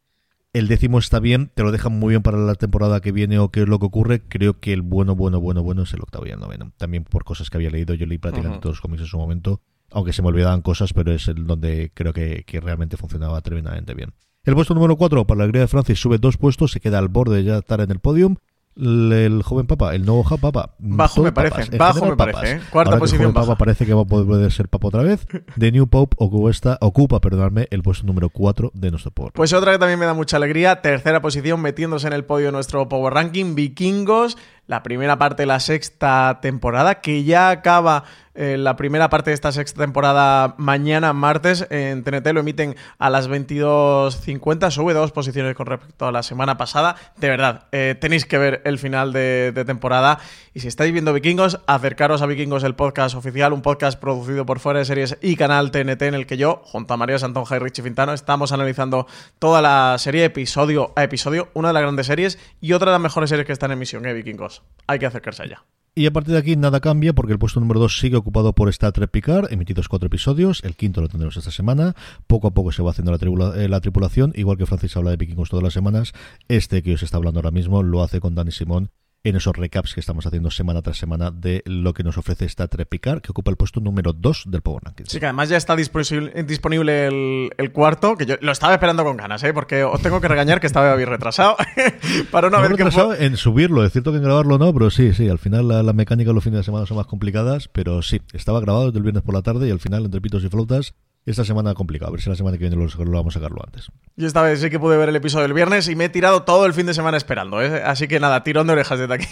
El décimo está bien, te lo dejan muy bien para la temporada que viene o qué es lo que ocurre. Creo que el bueno, bueno, bueno, bueno es el octavo y el noveno. También por cosas que había leído. Yo leí prácticamente Ujú. todos los cómics en su momento, aunque se me olvidaban cosas, pero es el donde creo que, que realmente funcionaba tremendamente bien. El puesto número 4 para la alegría de Francis sube dos puestos, se queda al borde de ya estar en el podium. El, joven papa, el nuevo papa. Bajo Todo me parece, papas, bajo me parece, papas. ¿eh? Cuarta Ahora que el posición joven baja. papa parece que va a poder ser papa otra vez. The New Pope ocupa, ocupa perdonadme, el puesto número 4 de nuestro Power. Pues otra que también me da mucha alegría, tercera posición metiéndose en el podio de nuestro Power Ranking, Vikingos, la primera parte de la sexta temporada, que ya acaba eh, la primera parte de esta sexta temporada mañana, martes, en TNT lo emiten a las 22.50, sube dos posiciones con respecto a la semana pasada. De verdad, eh, tenéis que ver el final de, temporada y si estáis viendo Vikingos, acercaros a Vikingos, el podcast oficial, un podcast producido por Fuera de Series y canal TNT en el que yo, junto a María Santonja y Richie Fintano, estamos analizando toda la serie episodio a episodio, una de las grandes series y otra de las mejores series que está en emisión, ¿eh, Vikingos? Hay que acercarse allá. Y a partir de aquí nada cambia porque el puesto número 2 sigue ocupado por Star Trek Picard, emitidos cuatro episodios, el quinto lo tendremos esta semana, poco a poco se va haciendo eh, la tripulación, igual que Francis habla de Vikingos todas las semanas, este que os está hablando ahora mismo lo hace con Dani Simón en esos recaps que estamos haciendo semana tras semana de lo que nos ofrece Star Trek Picard, que ocupa el puesto número 2 del Power Rankings. Sí, que además ya está disponible, disponible el, el cuarto, que yo lo estaba esperando con ganas, ¿eh? porque os tengo que regañar que estaba bien retrasado. Para una he vez que retrasado fue- en subirlo, es cierto que en grabarlo no, pero sí, sí, al final la, la mecánica los fines de semana son más complicadas, pero sí, estaba grabado desde el viernes por la tarde y al final entre pitos y flautas, esta semana complicado, a ver si la semana que viene lo, vamos a sacarlo antes. Yo esta vez sí que pude ver el episodio del viernes y me he tirado todo el fin de semana esperando. ¿eh? Así que nada, tirón de orejas desde aquí.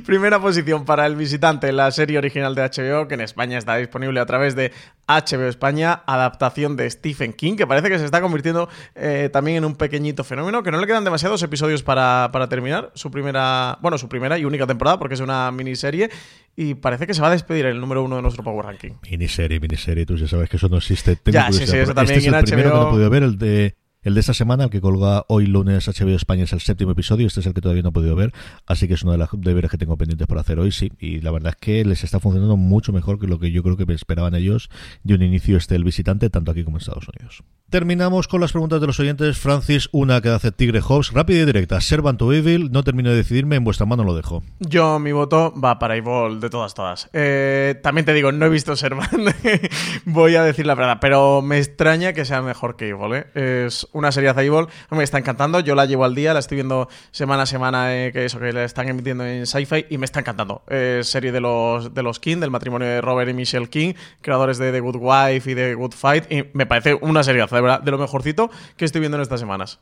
Primera posición para el visitante, la serie original de HBO, que en España está disponible a través de HBO España, adaptación de Stephen King, que parece que se está convirtiendo eh, también en un pequeñito fenómeno, que no le quedan demasiados episodios para, para terminar su primera, bueno, su primera y única temporada, porque es una miniserie, y parece que se va a despedir el número uno de nuestro Power Ranking. Miniserie, miniserie, tú ya sabes que eso no existe. Tengo Ya, sí, sí, eso también este es el primero que no he podido ver, el de el de esta semana, el que colga hoy lunes HBO España es el séptimo episodio, este es el que todavía no he podido ver, así que es uno de los deberes que tengo pendientes para hacer hoy, sí, y la verdad es que les está funcionando mucho mejor que lo que yo creo que esperaban ellos de un inicio este el visitante, tanto aquí como en Estados Unidos. Terminamos con las preguntas de los oyentes. Francis, una que hace Tigre Hobbs, rápida y directa. Servant to Evil, no termino de decidirme, en vuestra mano lo dejo. Yo, mi voto va para Evil de todas, todas. Eh, también te digo, no he visto Servant, voy a decir la verdad, pero me extraña que sea mejor que Evil. ¿eh? Es una serie de Evil, me está encantando, yo la llevo al día, la estoy viendo semana a semana, eh, que eso que la están emitiendo en Sci-Fi y me está encantando. Es serie de los, de los King, del matrimonio de Robert y Michelle King, creadores de The Good Wife y The Good Fight, y me parece una serie de de lo mejorcito que estoy viendo en estas semanas.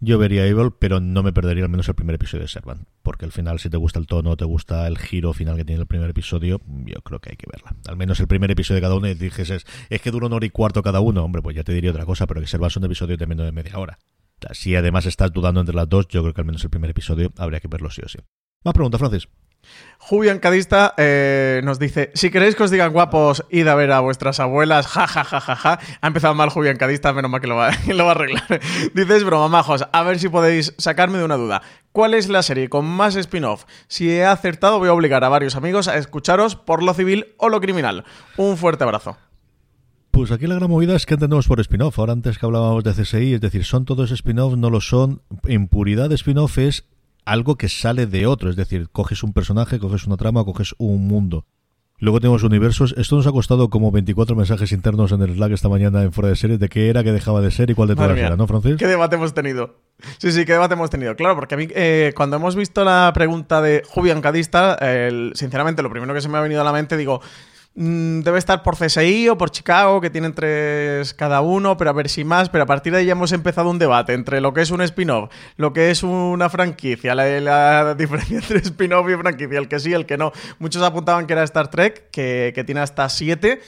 Yo vería Evil, pero no me perdería al menos el primer episodio de Servant. Porque al final, si te gusta el tono, te gusta el giro final que tiene el primer episodio, yo creo que hay que verla. Al menos el primer episodio de cada uno y dijes, es, es que dura una hora y cuarto cada uno. Hombre, pues ya te diría otra cosa, pero que Servant son episodios de menos de media hora. Si además estás dudando entre las dos, yo creo que al menos el primer episodio habría que verlo sí o sí. Más preguntas, Francis. Julian Cadista eh, nos dice: Si queréis que os digan guapos, id a ver a vuestras abuelas. Ja, ja, ja, ja, ja. Ha empezado mal Julian Cadista, menos mal que lo va, lo va a arreglar. Dices, broma, majos. A ver si podéis sacarme de una duda. ¿Cuál es la serie con más spin-off? Si he acertado, voy a obligar a varios amigos a escucharos por lo civil o lo criminal. Un fuerte abrazo. Pues aquí la gran movida es que entendemos por spin-off. Ahora antes que hablábamos de CSI, es decir, son todos spin-off, no lo son. En puridad, spin-off es algo que sale de otro. Es decir, coges un personaje, coges una trama, coges un mundo. Luego tenemos universos. Esto nos ha costado como 24 mensajes internos en el Slack esta mañana en fuera de series de qué era, qué dejaba de ser y cuál de todas era, ¿no, Francis? ¿Qué debate hemos tenido? Sí, sí, qué debate hemos tenido. Claro, porque a mí, eh, cuando hemos visto la pregunta de Julian Cadista, el- sinceramente, lo primero que se me ha venido a la mente, digo, debe estar por CSI o por Chicago, que tienen tres cada uno, pero a ver si más. Pero a partir de ahí hemos empezado un debate entre lo que es un spin-off, lo que es una franquicia, la, diferencia entre spin-off y franquicia, el que sí, el que no. Muchos apuntaban que era Star Trek, que, que tiene hasta siete.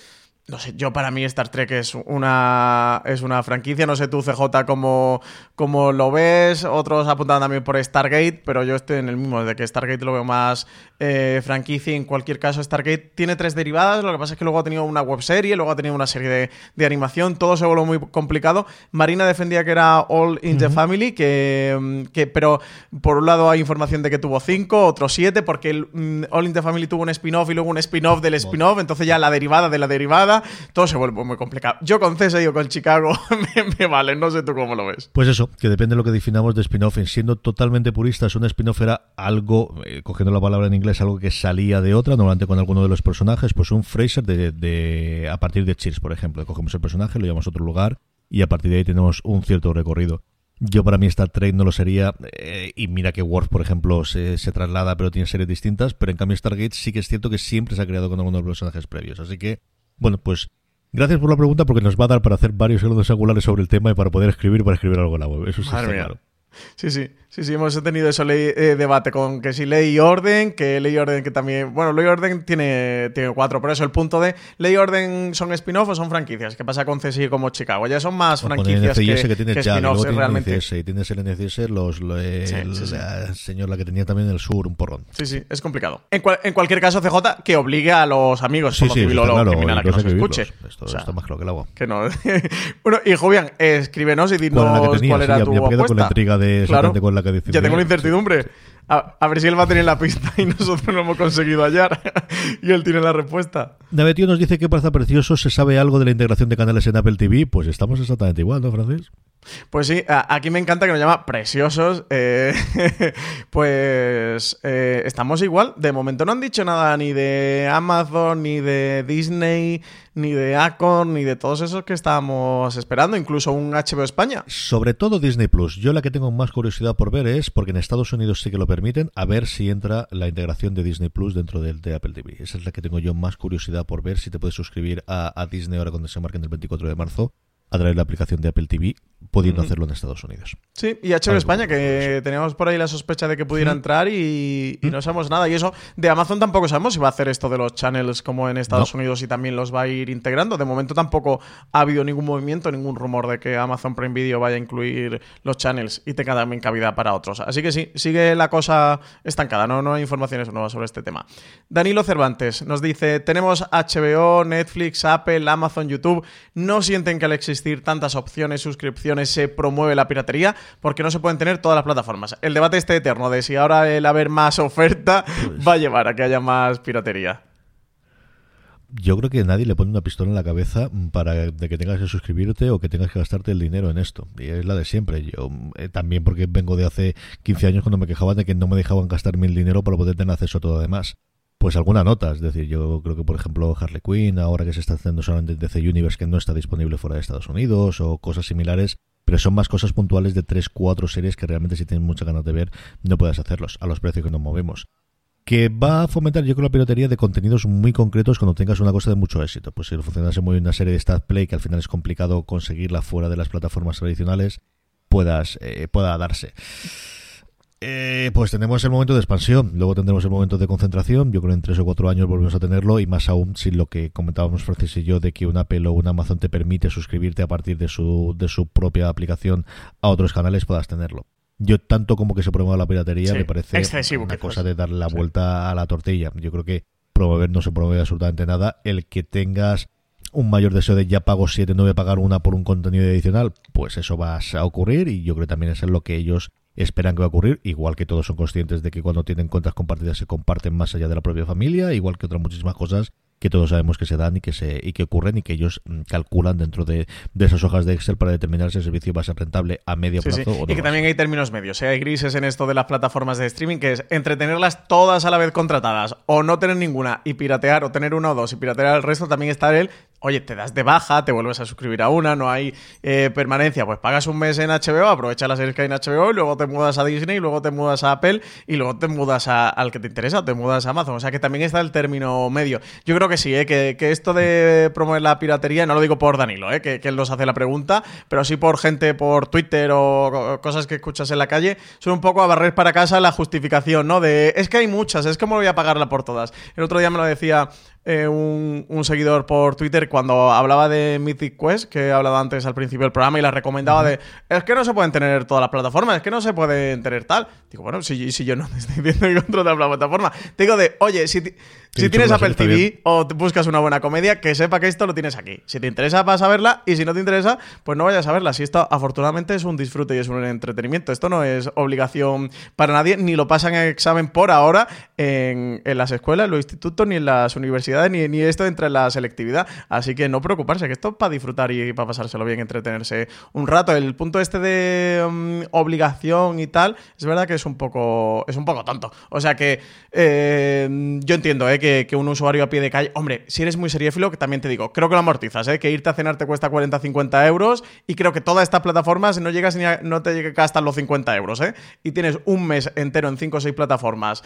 No sé, yo para mí Star Trek es una, es una franquicia. No sé tú, CJ, cómo, cómo lo ves. Otros apuntaban también por Stargate, pero yo estoy en el mismo, de que Stargate lo veo más eh, franquicia. En cualquier caso, Stargate tiene tres derivadas. Lo que pasa es que luego ha tenido una webserie, luego ha tenido una serie de, de animación. Todo se volvió muy complicado. Marina defendía que era All in the Family, que, mm, que, pero por un lado hay información de que tuvo cinco, otros siete, porque el, mm, All in the Family tuvo un spin-off y luego un spin-off del spin-off. Entonces ya la derivada de la derivada, todo se vuelve muy complicado. Yo con CSI o con Chicago me, me vale, no sé tú cómo lo ves. Pues eso, que depende de lo que definamos de spin-off. En Siendo totalmente puristas, un spin-off era algo, eh, cogiendo la palabra en inglés, algo que salía de otra, normalmente con alguno de los personajes, pues un Fraser de, de- a partir de Cheers, por ejemplo. Cogemos el personaje, lo llevamos a otro lugar y a partir de ahí tenemos un cierto recorrido. Yo para mí Star Trek no lo sería. eh, y mira que Worf, por ejemplo, se, se traslada, pero tiene series distintas. Pero en cambio Stargate sí que es cierto que siempre se ha creado con algunos personajes previos. Así que, bueno, pues gracias por la pregunta porque nos va a dar para hacer varios segundos angulares sobre el tema y para poder escribir, para escribir algo en la web. Eso sí está claro. Sí, sí, sí, sí, hemos tenido ese ley- eh, debate con que si ley y orden, que ley y orden que también, bueno, ley y orden tiene, tiene cuatro, por eso el punto de ley y orden son spin-off o son franquicias, ¿qué pasa con CSI como Chicago? Ya son más Con el franquicias NCIS que, que, tienes que ya, y luego tienes el realmente. NCIS, y tienes el NCIS, los, lo- el, sí, sí. la señor la que tenía también en el sur, un porrón. Sí, sí, es complicado. En, cual- en cualquier caso, CJ, que obligue a los amigos, Sí, sí, civil eso o claro, criminal, a que nos escuche. Esto O sea, está más claro que el agua. que no. bueno, y Julián, escríbenos y dinos ¿Cuál era que tenía? cuál Sí, era tu apuesta. con la intriga de cuál es la que dice Ya tengo la incertidumbre. A, a ver si él va a tener la pista y nosotros no hemos conseguido hallar. y él tiene la respuesta. Navetio nos dice que parece precioso, ¿se sabe algo de la integración de canales en Apple TV? Pues estamos exactamente igual, ¿no, Francis? Pues sí, aquí me encanta que nos llama preciosos. eh, pues eh, estamos igual. De momento no han dicho nada ni de Amazon, ni de Disney, ni de Acorn, ni de todos esos que estábamos esperando. Incluso un HBO España. Sobre todo Disney Plus. Yo la que tengo más curiosidad por ver es, porque en Estados Unidos sí que lo permiten, a ver si entra la integración de Disney Plus dentro de Apple TV. Esa es la que tengo yo más curiosidad por ver si te puedes suscribir a, a Disney ahora cuando se marquen el 24 de marzo a través de la aplicación de Apple TV, pudiendo hacerlo en Estados Unidos. Sí, y HBO España, que teníamos por ahí la sospecha de que pudiera entrar y, y no sabemos nada. Y eso, de Amazon tampoco sabemos si va a hacer esto de los channels como en Estados No. Unidos y también los va a ir integrando. De momento tampoco ha habido ningún movimiento, ningún rumor de que Amazon Prime Video vaya a incluir los channels y tenga también cabida para otros. Así que sí, sigue la cosa estancada, no, no hay informaciones nuevas sobre este tema. Danilo Cervantes nos dice, tenemos HBO, Netflix, Apple, Amazon, YouTube. ¿No sienten que al existir tantas opciones, suscripciones, se promueve la piratería? Porque no se pueden tener todas las plataformas. El debate este eterno de si ahora el haber más oferta va a llevar a que haya más piratería. Yo creo que nadie le pone una pistola en la cabeza para de que tengas que suscribirte o que tengas que gastarte el dinero en esto. Y es la de siempre. Yo eh, también porque vengo de hace 15 años cuando me quejaban de que no me dejaban gastarme el dinero para poder tener acceso a todo demás. Pues alguna nota, es decir, yo creo que por ejemplo Harley Quinn, ahora que se está haciendo solamente en DC Universe, que no está disponible fuera de Estados Unidos, o cosas similares, pero son más cosas puntuales de 3, 4 series que realmente si tienes muchas ganas de ver, no puedes hacerlos, a los precios que nos movemos que va a fomentar yo creo la piratería de contenidos muy concretos cuando tengas una cosa de mucho éxito. Pues si funcionase muy bien una serie de Stat Play que al final es complicado conseguirla fuera de las plataformas tradicionales, puedas eh, pueda darse. Eh, pues tenemos el momento de expansión, luego tendremos el momento de concentración. Yo creo que en tres o cuatro años volvemos a tenerlo y más aún si lo que comentábamos Francis y yo de que un Apple o un Amazon te permite suscribirte a partir de su, de su propia aplicación a otros canales puedas tenerlo. Yo tanto como que se promueva la piratería Sí, me parece excesivo, una cosa de darle la vuelta a la tortilla. Yo creo que promover no se promueve absolutamente nada. El que tengas un mayor deseo de ya pago 7, no voy a pagar una por un contenido adicional, pues eso va a ocurrir y yo creo que también es lo que ellos esperan que va a ocurrir, igual que todos son conscientes de que cuando tienen cuentas compartidas se comparten más allá de la propia familia, igual que otras muchísimas cosas que todos sabemos que se dan y que se y que ocurren y que ellos mm, calculan dentro de, de esas hojas de Excel para determinar si el servicio va a ser rentable a medio Sí, plazo sí. o no. Y que también hay términos medios. ¿eh? Hay grises en esto de las plataformas de streaming, que es entretenerlas todas a la vez contratadas, o no tener ninguna y piratear, o tener una o dos y piratear el resto. También está el, oye, te das de baja, te vuelves a suscribir a una, no hay eh, permanencia. Pues pagas un mes en HBO, aprovecha las series que hay en HBO, y luego te mudas a Disney, y luego te mudas a Apple, y luego te mudas a- al que te interesa, te mudas a Amazon. O sea que también está el término medio. Yo creo que sí, ¿eh? que, que esto de promover la piratería, no lo digo por Danilo, ¿eh? que, él nos hace la pregunta, pero sí por gente por Twitter o co- cosas que escuchas en la calle, son un poco a barrer para casa la justificación, ¿no? De es que hay muchas, es que me voy a pagarla por todas. El otro día me lo decía eh, un, seguidor por Twitter cuando hablaba de Mythic Quest, que he hablado antes al principio del programa y la recomendaba de es que no se pueden tener todas las plataformas, es que no se pueden tener tal. Digo, bueno, si, yo no te estoy diciendo que controla la plataforma, digo de, oye, si, si tienes Apple TV bien. o buscas una buena comedia, que sepa que esto lo tienes aquí. Si te interesa, vas a verla y si no te interesa, pues no vayas a verla. Si esto afortunadamente es un disfrute y es un entretenimiento. Esto no es obligación para nadie, ni lo pasan en examen por ahora en, en las escuelas, en los institutos, ni en las universidades, ni, ni esto entra en la selectividad. Así que no preocuparse, que esto es para disfrutar y para pasárselo bien, entretenerse un rato. El punto este de mm, obligación y tal, es verdad que es un poco, es un poco tonto. O sea que eh, yo entiendo, ¿eh? Que, un usuario a pie de calle. Hombre, si eres muy seriéfilo, que también te digo, creo que lo amortizas, ¿eh? que irte a cenar te cuesta 40-50 euros y creo que todas estas plataformas no llegas ni a- no te llega hasta los 50 euros, ¿eh? Y tienes un mes entero en 5 o 6 plataformas.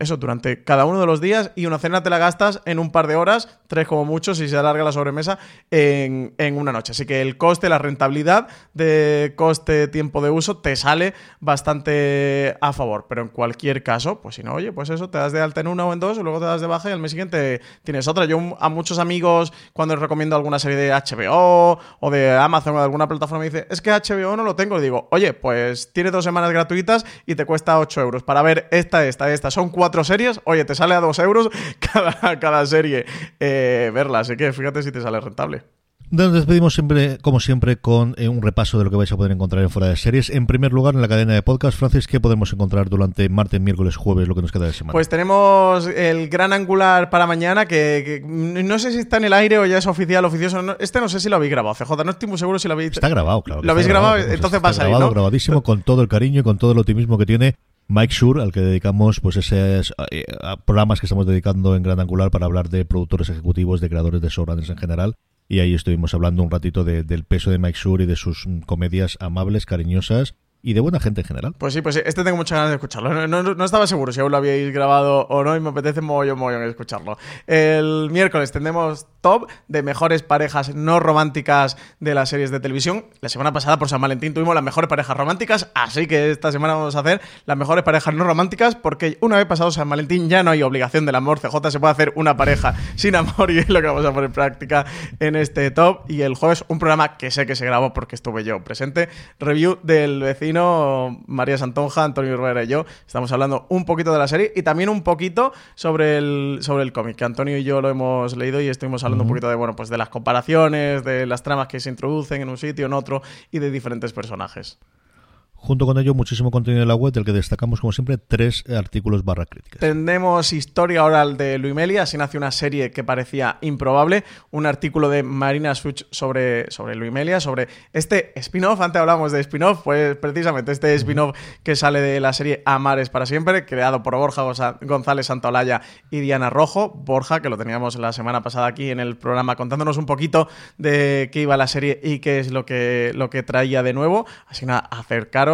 Eso, durante cada uno de los días y una cena te la gastas en un par de horas, tres como mucho, si se alarga la sobremesa, en, en una noche. Así que el coste, la rentabilidad de coste, tiempo de uso, te sale bastante a favor. Pero en cualquier caso, pues si no, oye, pues eso, te das de alta en una o en dos, y luego te das de baja y al mes siguiente tienes otra. Yo a muchos amigos, cuando les recomiendo alguna serie de HBO o de Amazon o de alguna plataforma, me dice, es que HBO no lo tengo. Le digo, oye, pues tiene dos semanas gratuitas y te cuesta 8 euros para ver esta, esta, esta. Son cuatro series, oye, te sale a 2 euros cada, cada serie eh, verla. Así que fíjate si te sale rentable. Nos despedimos siempre, como siempre, con eh, un repaso de lo que vais a poder encontrar en Fuera de Series. En primer lugar, en la cadena de podcast, Francis, ¿qué podemos encontrar durante martes, miércoles, jueves, lo que nos queda de semana? Pues tenemos el gran angular para mañana, que, que no sé si está en el aire o ya es oficial, oficioso. No- este no sé si lo habéis grabado, CJ, no estoy muy seguro si lo habéis... Está grabado, claro. ¿Lo habéis grabado? Entonces está va a salir, grabado, ¿no? grabadísimo, con todo el cariño y con todo el optimismo que tiene Mike Shure, al que dedicamos pues esos eh, programas que estamos dedicando en Gran Angular para hablar de productores ejecutivos, de creadores de showrunners en general. Y ahí estuvimos hablando un ratito de- del peso de Mike Shure y de sus mm, comedias amables, cariñosas y de buena gente en general. Pues sí, pues sí, este tengo muchas ganas de escucharlo. No, no- estaba seguro si aún lo habíais grabado o no y me apetece mogollón, mogollón escucharlo. El miércoles tendremos top de mejores parejas no románticas de las series de televisión. La semana pasada por San Valentín tuvimos las mejores parejas románticas, así que esta semana vamos a hacer las mejores parejas no románticas porque una vez pasado San Valentín ya no hay obligación del amor. CJ se puede hacer una pareja sin amor y es lo que vamos a poner en práctica en este top. Y el jueves un programa que sé que se grabó porque estuve yo presente. Review del vecino María Santonja, Antonio Rivera y yo. Estamos hablando un poquito de la serie y también un poquito sobre el, sobre el cómic, que Antonio y yo lo hemos leído y estuvimos hablando un poquito de, bueno, pues de las comparaciones, de las tramas que se introducen en un sitio, en otro y de diferentes personajes. Junto con ello, muchísimo contenido en la web, del que destacamos, como siempre, tres artículos barra críticas. Tenemos historia oral de Luimelia, así nació una serie que parecía improbable, un artículo de Marina Such sobre, sobre Luimelia, sobre este spin-off, antes hablamos de spin-off, pues precisamente este spin-off que sale de la serie Amares para siempre, creado por Borja González Santolaya y Diana Rojo, Borja, que lo teníamos la semana pasada aquí en el programa contándonos un poquito de qué iba la serie y qué es lo que, lo que traía de nuevo, así nada, acercaros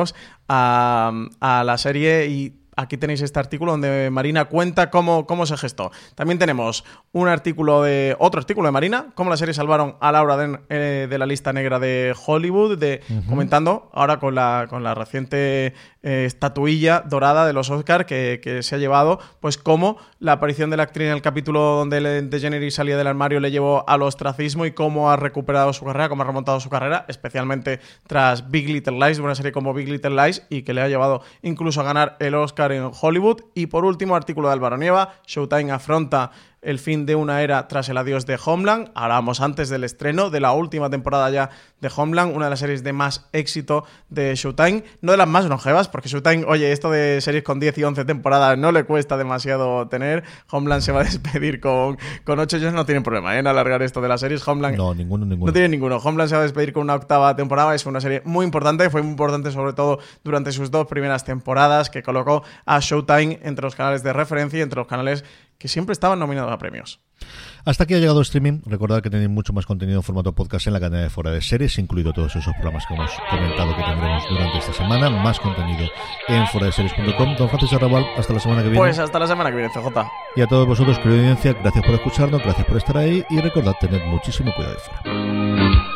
a, la serie y Aquí tenéis este artículo donde Marina cuenta cómo, cómo se gestó. También tenemos un artículo de. otro artículo de Marina, cómo la serie salvaron a Laura Den eh, de la lista negra de Hollywood, de, comentando ahora con la, con la reciente eh, estatuilla dorada de los Oscar que, que se ha llevado, pues cómo la aparición de la actriz en el capítulo donde DeGeneres salía del armario le llevó al ostracismo y cómo ha recuperado su carrera, cómo ha remontado su carrera, especialmente tras Big Little Lies, una serie como Big Little Lies y que le ha llevado incluso a ganar el Oscar en Hollywood. Y por último, artículo de Álvaro Nieva, Showtime afronta el fin de una era tras el adiós de Homeland. Hablábamos antes del estreno de la última temporada ya de Homeland, una de las series de más éxito de Showtime, no de las más longevas, porque Showtime, oye, esto de series con 10 y 11 temporadas no le cuesta demasiado tener. Homeland se va a despedir con, con 8, ellos no tienen problema ¿eh? en alargar esto de las series. Homeland No, ninguno, ninguno. no tiene ninguno. Homeland se va a despedir con una octava temporada. Es una serie muy importante. Fue muy importante, sobre todo durante sus dos primeras temporadas, que colocó a Showtime entre los canales de referencia y entre los canales que siempre estaban nominados a premios. Hasta aquí ha llegado el streaming. Recordad que tenéis mucho más contenido en formato podcast en la cadena de Fuera de Series, incluido todos esos programas que hemos comentado que tendremos durante esta semana. Más contenido en fueradeseries.com. Don Francisco Arrabal, hasta la semana que viene. Pues hasta la semana que viene, CJ. Y a todos vosotros, querida audiencia, gracias por escucharnos, gracias por estar ahí y recordad tener muchísimo cuidado de fuera.